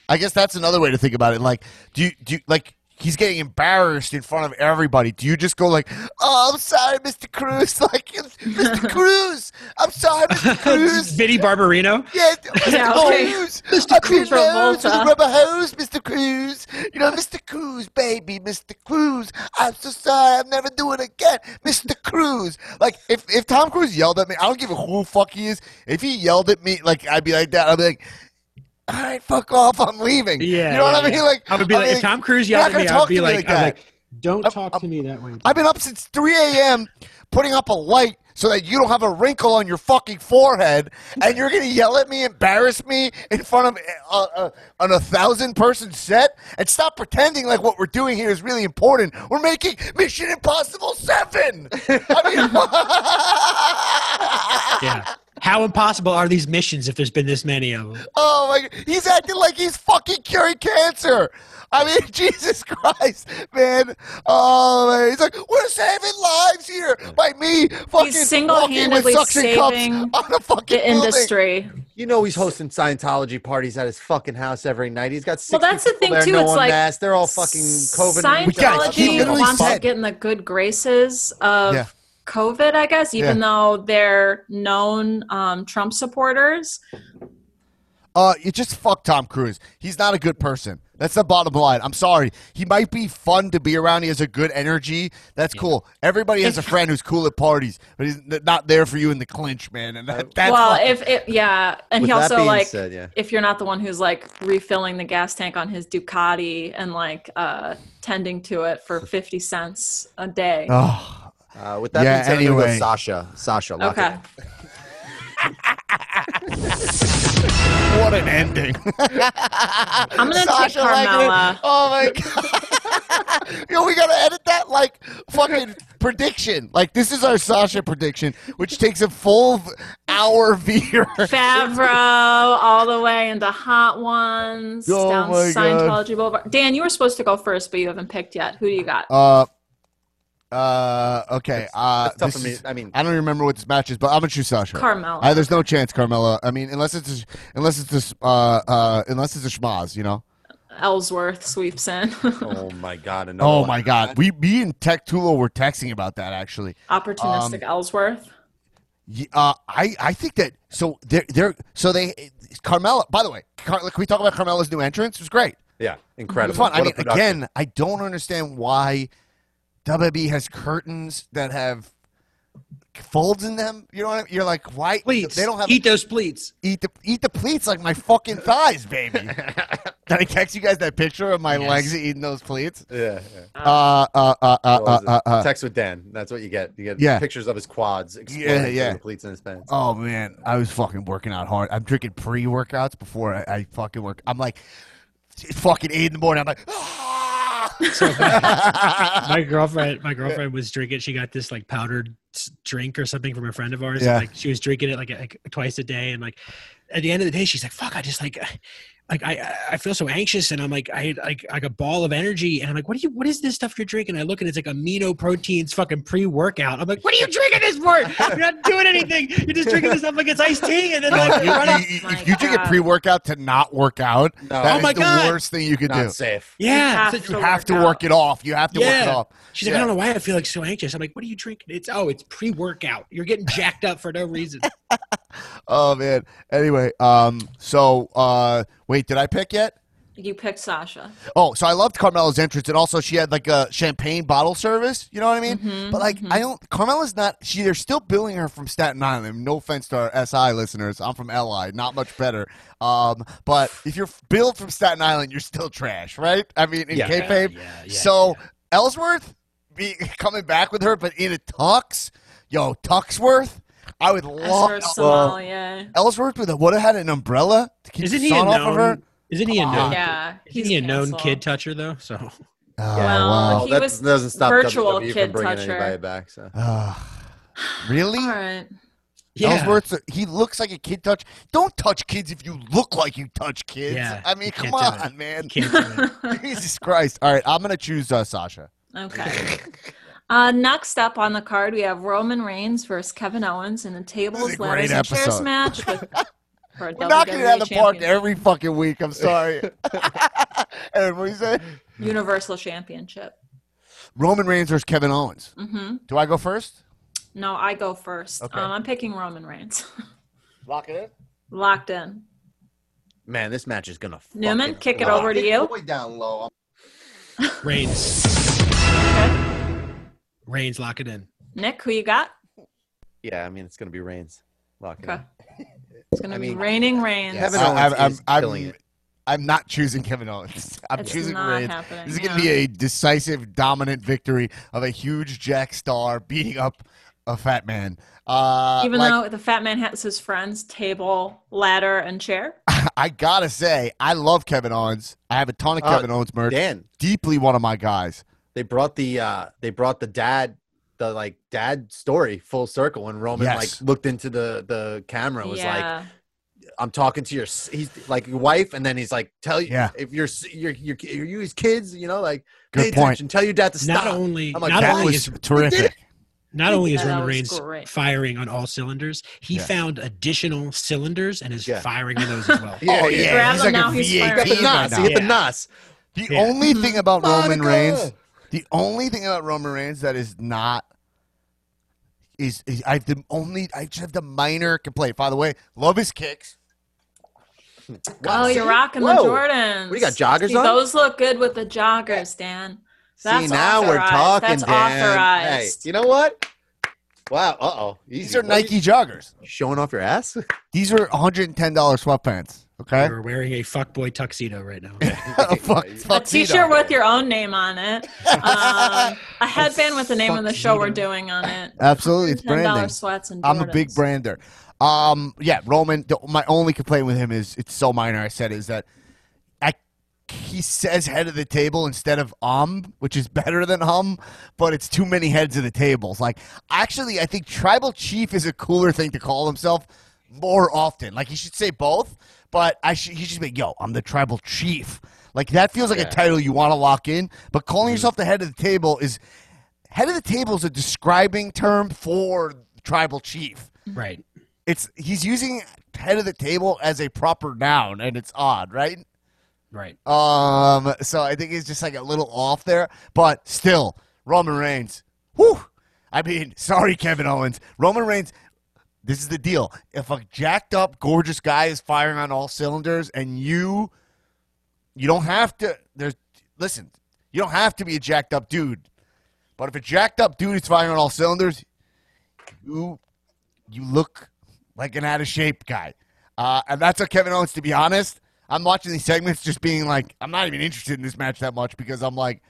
I guess that's another way to think about it. Like, do you do you, like he's getting embarrassed in front of everybody? Do you just go like, "Oh, I'm sorry, Mr. Cruise," [laughs] like, "Mr. [laughs] Cruise, I'm sorry, Mr. [laughs] Cruise." Vinny Barbarino. Yeah, Mr. Yeah, okay. Cruise. Mr. Cruise nose with a rubber hose, Mr. Cruise. You know, Mr. Cruise, baby, Mr. Cruise. I'm so sorry. I'm never doing it again, Mr. Cruise. Like, if, if Tom Cruise yelled at me, I don't give a who fuck he is. If he yelled at me, like, I'd be like that. I'd be like, all right, fuck off. I'm leaving. Yeah, You know what I mean? yeah. Like, I would be I like, mean, if Tom Cruise you're yelled at me, gonna I'd be to me like, like that. like, don't I'm- talk I'm- to me that way. I've been up since 3 a.m. putting up a light so that you don't have a wrinkle on your fucking forehead, and you're gonna yell at me, embarrass me in front of uh, on a thousand person set, and stop pretending like what we're doing here is really important. We're making Mission Impossible Seven. I mean, [laughs] [laughs] yeah. How impossible are these missions if there's been this many of them? Oh my! He's acting like he's fucking curing cancer. I mean, [laughs] Jesus Christ, man! Oh, man. he's like, we're saving lives here by me fucking He's walking with single-handedly cups saving [laughs] on a fucking the building. industry. You know he's hosting Scientology parties at his fucking house every night. He's got 60 Well, that's the thing, there, too. no It's like masked. They're all fucking COVID. We got- he Scientology literally wants to get in the good graces of Yeah. COVID, I guess, even Yeah. though they're known um, Trump supporters. Uh, you just fuck Tom Cruise. He's not a good person. That's the bottom line. I'm sorry. He might be fun to be around. He has a good energy. That's cool. Everybody has a friend who's cool at parties, but he's not there for you in the clinch, man. And that, that's well, fucking- if it, yeah, and he also like said, yeah. if you're not the one who's like refilling the gas tank on his Ducati and like uh tending to it for [laughs] 50 cents a day. Oh, Uh, with that Yeah, being said, I'm gonna anyway. go Sasha. Sasha. Lock okay. [laughs] what an ending. [laughs] I'm gonna take Sasha Langley. Carmella. Oh my [laughs] god. Yo, we gotta edit that like fucking prediction. Like this is our Sasha prediction, which takes a full hour veer. Favreau all the way into Hot Ones Oh down my God. Scientology Boulevard. Dan, you were supposed to go first, but you haven't picked yet. Who do you got? Uh uh okay. Uh That's tough this for me. is- I mean- I don't remember what this match is, but I'm gonna choose Sasha. Carmella. Uh, there's no chance, Carmella. I mean, unless it's a, unless it's a, s- uh uh unless it's a schmaz, you know. Ellsworth sweeps in. Oh [laughs] my god. Another Oh one. my god. We me and Tech Tulo were texting about that actually. Opportunistic Um, Ellsworth. Ye- Uh, I I think that so they're they're so they Carmella. By the way, Car, can we talk about Carmella's new entrance? It was great. Yeah, It incredible. was fun. I What a mean, again, I don't understand why WWE has curtains that have folds in them. You know what I mean? You're like, why Pleats. they don't have Eat those pleats. eat the eat the pleats like my fucking thighs, baby. [laughs] Did I text you guys that picture of my Yes. legs eating those pleats? Yeah. yeah. Uh, uh, uh, uh, uh, uh, uh, Text with Dan. That's what you get. You get Yeah. pictures of his quads exploding Yeah, yeah. the pleats in his pants. Oh man, I was fucking working out hard. I'm drinking pre-workouts before I, I fucking work. I'm like, it's fucking eight in the morning. I'm like, ah! [laughs] my girlfriend my girlfriend was drinking she got this like powdered drink or something from a friend of ours Yeah. and, like she was drinking it like, like twice a day and like at the end of the day she's like fuck i just like like I, I feel so anxious and I'm like I had like like a ball of energy and I'm like what do you what is this stuff you're drinking I look and it's like amino proteins fucking pre workout I'm like what are you drinking this for you're not doing anything you're just drinking this stuff like it's iced tea and then like You- you run out you- My if you drink a pre-workout to not work out, that Oh my the God. worst thing you could Not do. safe. yeah have it's- You to have work to out. work it off. You have to work it off. She's like, Yeah. I don't know why I feel like so anxious. I'm like, what are you drinking? It's oh, it's pre-workout. You're getting jacked up for no reason. [laughs] Oh man. Anyway, um, so uh, wait, did I pick yet? You picked Sasha. Oh, so I loved Carmella's entrance, and also she had like a champagne bottle service. You know what I mean? Mhm, But like, I don't. Carmella's not. She. They're still billing her from Staten Island. No offense to our SI listeners. I'm from LI. Not much better. Um, but if you're billed from Staten Island, you're still trash, right? I mean, in Yeah. kayfabe. Yeah, yeah, so Ellsworth be [laughs] coming back with her, but in a tux. Yo, Tuxworth. I would love Esther Somalia. Ellsworth with a would have had an umbrella to keep Isn't the he a sun off of her. known? Isn't he a Come known? on. Yeah, Isn't he's he a known canceled. kid toucher though? So Oh, Well, wow. he that was doesn't stop virtual WWE kid from bringing toucher. anybody back. So. Ah, really? All right. yeah, Ellsworth's a, he looks like a kid touch. Don't touch kids if you look like you touch kids. Yeah, I mean, you come can't do on, man. can't do it. [laughs] Jesus Christ. All right, I'm gonna choose uh, Sasha. Okay. [laughs] Uh, next up on the card, we have Roman Reigns versus Kevin Owens in a tables, a ladders, great and chairs match. With, [laughs] for We're knocking it WWE out of the park every fucking week. I'm sorry. [laughs] and what you say? Universal Championship. Roman Reigns versus Kevin Owens. hmm Do I go first? No, I go first. Okay. Um, I'm picking Roman Reigns. [laughs] Lock it in. Locked in. Man, this match is gonna. Newman, kick it over to you. Way down low. Reigns. Okay. Reigns, lock it in. Nick, who you got? Yeah, I mean it's gonna be Reigns. Lock it Okay. in. It's gonna I be mean, reigning Reigns. Kevin I- Owens I'm, is I'm, killing I'm, it. I'm not choosing Kevin Owens. [laughs] I'm It's choosing not Reigns. happening, This is going to be a decisive, dominant victory of a huge Jack Star beating up a fat man. Uh, Even like, though the fat man has his friends, table, ladder, and chair. [laughs] I gotta say, I love Kevin Owens. I have a ton of Uh, Kevin Owens merch. Dan, Deeply one of my guys. They brought the uh they brought the dad the like dad story full circle when Roman Yes. like looked into the the camera and was like. I'm talking to your he's like your wife and then he's like tell you Yeah. if you're s- you're you're you his kids you know like Good pay point. attention tell your dad to stop Not only, I'm like, not that That only was is terrific. not only is Yeah, that Roman was Reigns great. firing on all cylinders, he Yeah. found additional cylinders and is Yeah. firing on those as well. [laughs] Yeah, oh yeah. yeah, he's like now, a he's he V8 got the right nos he now. hit the Yeah. nos The Yeah. only thing about Roman Monica! Reigns, the only thing about Roman Reigns that is not is, is I have the only I just have the minor complaint. By the way, love his kicks. Oh, you're rocking Whoa. the Jordans. We got joggers See, on? Those look good with the joggers, Dan. That's See now we're talking That's Dan. Hey, authorized. you know what wow uh oh These are Nike joggers. showing off your ass [laughs] These are 110 dollars sweatpants. Okay, You're wearing a fuckboy tuxedo right now. [laughs] [laughs] fuck, A fuck T-shirt with your own name on it. Um, a [laughs] headband with the name of the show we're doing on it. Absolutely, it's Ten branding. sweats and I'm a big brander. Um, yeah, Roman. The, my only complaint with him is it's so minor. I said is that I he says head of the table instead of um, which is better than hum, but it's too many heads of the tables. Like actually, I think tribal chief is a cooler thing to call himself more often. Like he should say both, but I should he should be yo, I'm the tribal chief. Like that feels like a title you want to lock in, but calling yourself the head of the table is head of the table is a describing term for tribal chief right. it's he's using head of the table as a proper noun and it's odd right Right. um so i think he's just like a little off there but still roman reigns whew i mean [laughs] sorry kevin owens roman reigns this is the deal if a jacked up gorgeous guy is firing on all cylinders and you you don't have to there's listen you don't have to be a jacked up dude but if a jacked up dude is firing on all cylinders you you look like an out of shape guy. Uh, and that's what Kevin Owens, to be honest. I'm watching these segments just being like, I'm not even interested in this match that much because I'm like,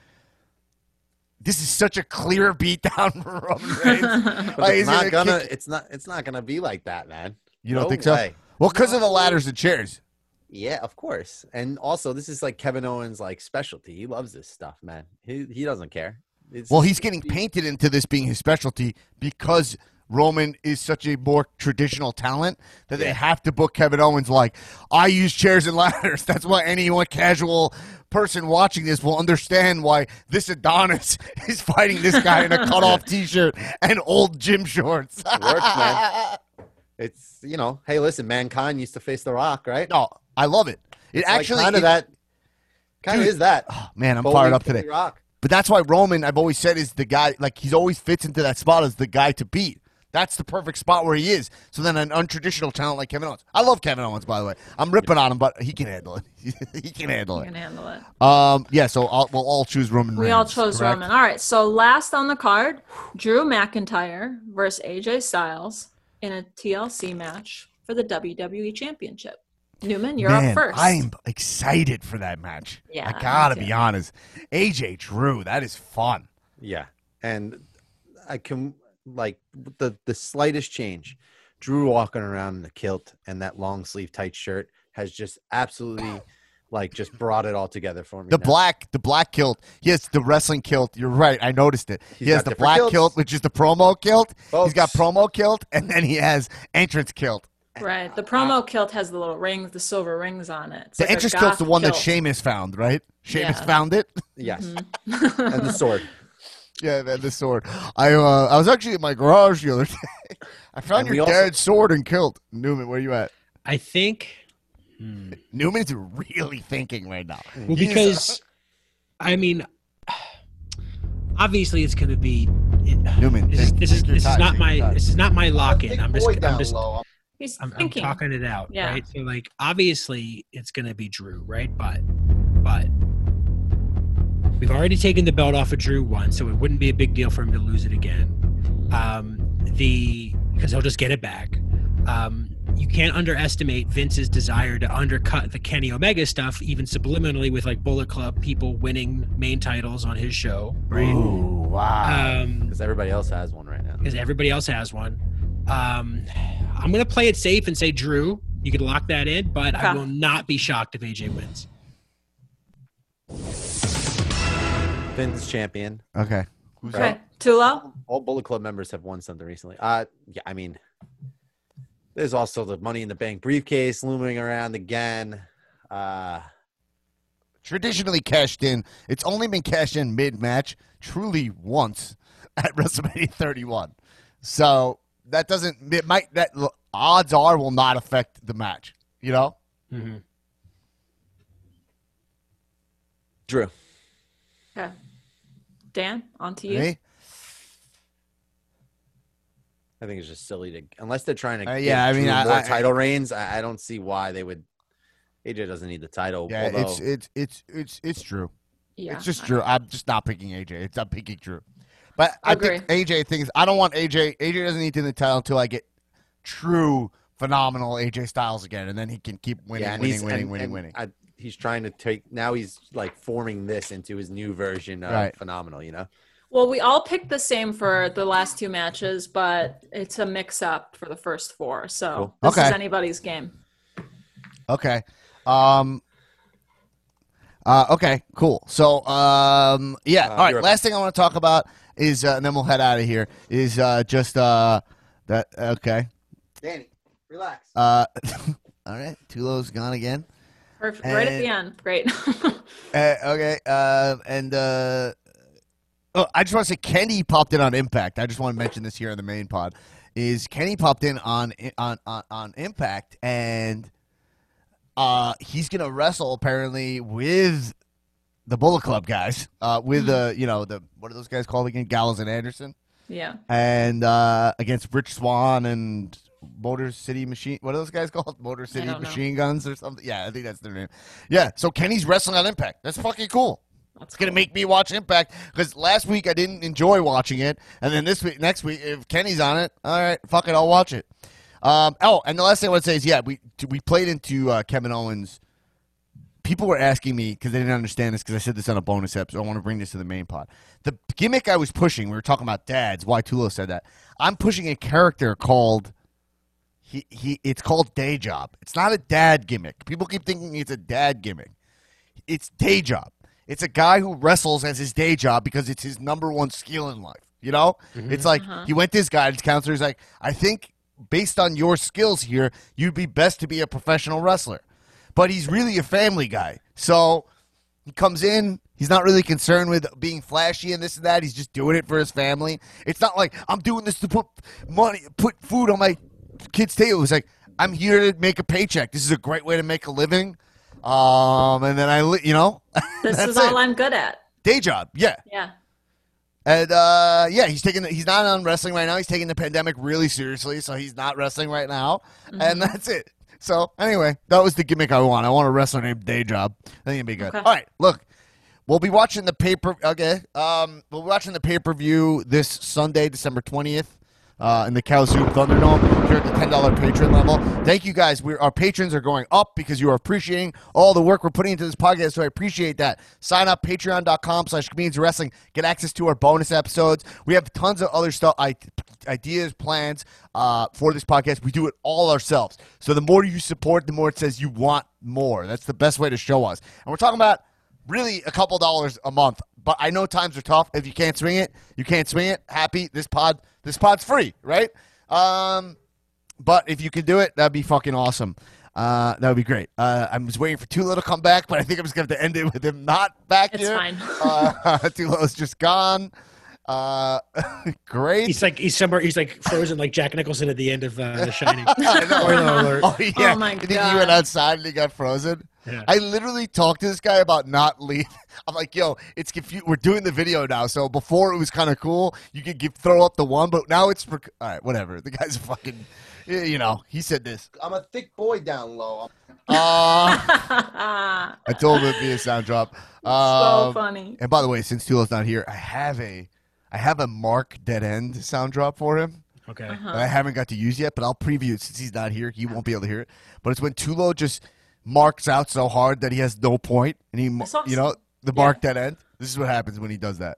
this is such a clear beatdown for [laughs] Roman Reigns. [laughs] Like, it's not gonna kick- it's not it's not gonna be like that man You don't No think so? Well, because of the ladders and chairs. Yeah, of course. And also, this is like Kevin Owens' like specialty. He loves this stuff, man. He he doesn't care. It's- Well, he's getting painted into this being his specialty because Roman is such a more traditional talent that they have to book Kevin Owens like, I use chairs and [laughs] ladders. That's why anyone casual person watching this will understand why this Adonis [laughs] is fighting this guy in a cutoff [laughs] t shirt and old gym shorts. It works, man. [laughs] It's you know, hey, listen, mankind used to face the Rock, right? No, I love it. It It's actually kind of that. Kind of is that. Oh, man, I'm fired up today. Rock. But that's why Roman, I've always said, is the guy. Like he's always fits into that spot as the guy to beat. That's the perfect spot where he is. So then, an untraditional talent like Kevin Owens. I love Kevin Owens, by the way. I'm ripping on him, but he can handle it. [laughs] he can handle You it. can handle it. Um, yeah. So I'll, we'll all choose Roman. Reigns. We all chose correct? Roman. All right. So last on the card, Drew McIntyre versus AJ Styles in a TLC match for the WWE Championship. Newman, you're Man, up first. I'm excited for that match. Yeah, I gotta be honest. AJ Drew, that is fun. Yeah, and I can like the the slightest change. Drew walking around in the kilt and that long sleeve tight shirt has just absolutely like just brought it all together for me. The now. black, the black kilt. Yes, the wrestling kilt. You're right. I noticed it. He's he has the black kilts. kilt, which is the promo kilt. He's got promo kilt, and then he has entrance kilt. Right. The promo kilt has the little rings, the silver rings on it. It's The like entrance kilt's the goth one that kilt. Sheamus found, right? Sheamus Yeah. found it. Yes, Mhm. and the [laughs] sword. Yeah, man, the sword. I uh, I was actually in my garage the other [laughs] day. I found And we your also- dad's sword and kilt. Newman, where are you at? I think. Hmm. Newman's really thinking right now. Well, He's- because I mean, obviously it's going to be. It, Newman, this is this is take your this is not my time. this is not my lock in. I'm just I'm just low. He's I'm, I'm talking it out, Yeah. right? So like obviously it's going to be Drew, right? But but we've already taken the belt off of Drew once, so it wouldn't be a big deal for him to lose it again. Um, the because he'll just get it back. Um, you can't underestimate Vince's desire to undercut the Kenny Omega stuff, even subliminally with like Bullet Club people winning main titles on his show, right? Ooh, wow. Um, Because everybody else has one right now. because everybody else has one. Um, I'm gonna play it safe and say Drew. You could lock that in, but I will not be shocked if AJ wins. Finn's champion. okay. Who's Okay, up? Tulo. All Bullet Club members have won something recently. Uh, yeah, I mean, there's also the Money in the Bank briefcase looming around again. Uh, Traditionally cashed in. It's only been cashed in mid match, truly once [laughs] at WrestleMania 31. So that doesn't. It might. That odds are will not affect the match. You know. Mm-hmm. Drew. Okay. Dan, on to you. Me? I think it's just silly to unless they're trying to Uh, give yeah, I mean, Drew I- more I- title reigns. I, I don't see why they would. AJ doesn't need the title. Yeah. although, It's it's it's it's it's true. Yeah. It's just Drew. I'm just not picking AJ. It's I'm picking Drew. But I Agree. think AJ thinks I don't want AJ. AJ doesn't need to the title until I get true phenomenal AJ Styles again, and then he can keep winning, yeah, winning, winning, and- winning, and winning. I, he's trying to take now. He's like forming this into his new version of Right. phenomenal. You know. Well, we all picked the same for the last two matches, but it's a mix up for the first four. So Cool. this Okay. is anybody's game. Okay. Um. Uh, okay. Cool. So, um, yeah. Uh, all right. you're up. Last thing I want to talk about is, uh, and then we'll head out of here. Is uh, just uh, that okay. Danny, relax. Uh, [laughs] all right. Tulo's gone again. Perfect. right at the end. Great. Uh, [laughs] okay. Uh, and uh, oh, I just want to say Kenny popped in on Impact. I just want to mention this here on the main pod. Is Kenny popped in on on on, on Impact and uh, he's gonna wrestle apparently with the Bullet Club guys. Uh, with the you know the what are those guys called again? Gallows and Anderson, yeah. and uh, against Rich Swann and Motor City Machine. What are those guys [laughs] called? Motor City. Machine Guns or something? Yeah, I think that's their name. Yeah, so Kenny's wrestling on Impact. That's fucking cool. That's It's gonna make me watch Impact because last week I didn't enjoy watching it, and then this week, next week, if Kenny's on it, all right, fuck it, I'll watch it. Um, oh, and the last thing I want to say is, yeah, we we played into uh, Kevin Owens. People were asking me because they didn't understand this because I said this on a bonus episode. I want to bring this to the main pod. The gimmick I was pushing, we were talking about dads. Why Tulo said that. I'm pushing a character called he he. It's called day job. It's not a dad gimmick. People keep thinking it's a dad gimmick. It's day job. It's a guy who wrestles as his day job because it's his number one skill in life. You know, mm-hmm. it's like uh-huh. he went to his guidance counselor. He's like, I think based on your skills here, you'd be best to be a professional wrestler. But he's really a family guy. So he comes in. He's not really concerned with being flashy and this and that. He's just doing it for his family. It's not like I'm doing this to put money, put food on my kid's table. was like I'm here to make a paycheck. This is a great way to make a living. Um, and then I, you know, [laughs] This is all it. I'm good at. day job. Yeah, Yeah. and uh, yeah, he's taking. The, he's not on wrestling right now. He's taking the pandemic really seriously, so he's not wrestling right now, and that's it. So anyway, that was the gimmick I want. I want a wrestler named Day Job. I think it'd be good. Okay. All right, look, we'll be watching the paper. Okay, um, we'll be watching the pay per view this Sunday, December twentieth. Uh, in the Kowzoom Thunderdome here at the ten dollar patron level. Thank you guys. We're, our patrons are going up because you are appreciating all the work we're putting into this podcast. So I appreciate that. Sign up patreon.com slash comedians wrestling. Get access to our bonus episodes. We have tons of other stuff, ideas, plans uh, for this podcast. We do it all ourselves. So the more you support, the more it says you want more. That's the best way to show us. And we're talking about really a couple dollars a month. But I know times are tough. If you can't swing it, you can't swing it. Happy this pod, this pod's free, right? Um, but if you can do it, that'd be fucking awesome. Uh, that would be great. Uh, I was waiting for Tulo to come back, but I think I'm just going to have to end it with him not back It's here. fine. uh, [laughs] just gone. Uh, [laughs] great. He's like he's somewhere. He's like frozen, like Jack Nicholson at the end of uh, The Shining. [laughs] I know. Spoiler alert. Oh yeah. Oh, my You think he went outside and he got frozen? Yeah. I literally talked to this guy about not leaving. [laughs] I'm like, yo, it's confused. We're doing the video now, so before it was kind of cool. You could give, throw up the one, but now it's for. All right, whatever. The guy's fucking. You know, he said this. I'm a thick boy down low. Uh, I told him it'd be a sound drop. so Um, funny. And by the way, since Tulo's not here, I have a, I have a Mark Dead End sound drop for him. Okay. Uh-huh. that I haven't got to use yet, but I'll preview it since he's not here. He won't be able to hear it. But it's when Tulo just marks out so hard that he has no point, and he, That's you know, awesome. the Yeah. mark dead end. This is what happens when he does that.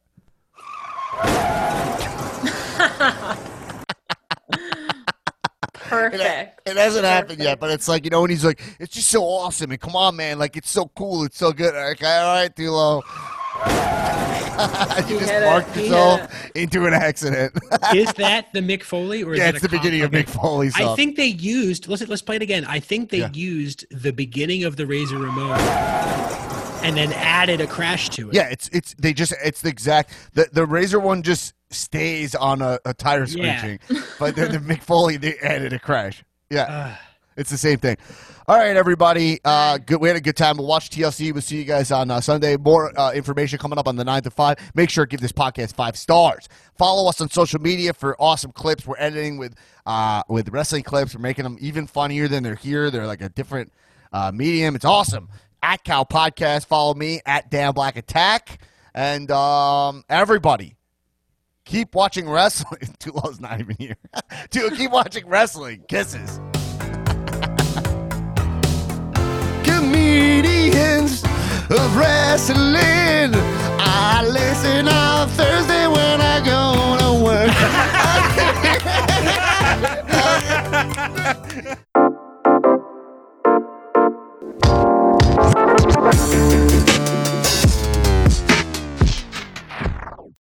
Perfect. It hasn't happened yet, but it's like you know when he's like, it's just so awesome, and come on, man, like it's so cool, it's so good. Like, all right, Tulo. [laughs] you He just hit it. marked He yourself into an accident. [laughs] Is that the Mick Foley or is yeah, it's a the com- beginning of okay. Mick Foley I think they used. Let's let's play it again. I think they Yeah. used the beginning of the Razor Ramon and then added a crash to it. Yeah, it's it's they just it's the exact the the razor one just stays on a, a tire Yeah. screeching, but then the Mick Foley they added a crash. Yeah, Uh, it's the same thing. All right, everybody. Uh, good. We had a good time. We'll watch TLC. We'll see you guys on uh, Sunday. More uh, information coming up on the nine to five. Make sure to give this podcast five stars. Follow us on social media for awesome clips. We're editing with uh, with wrestling clips. We're making them even funnier than they're here. They're like a different uh, medium. It's awesome. At Cow Podcast. Follow me at Dan Black Attack. And um, everybody, keep watching wrestling. [laughs] Tulo's not even here. [laughs] Tulo, keep watching wrestling. Kisses. Ingredients of wrestling. I listen on Thursday when I go to work. [laughs]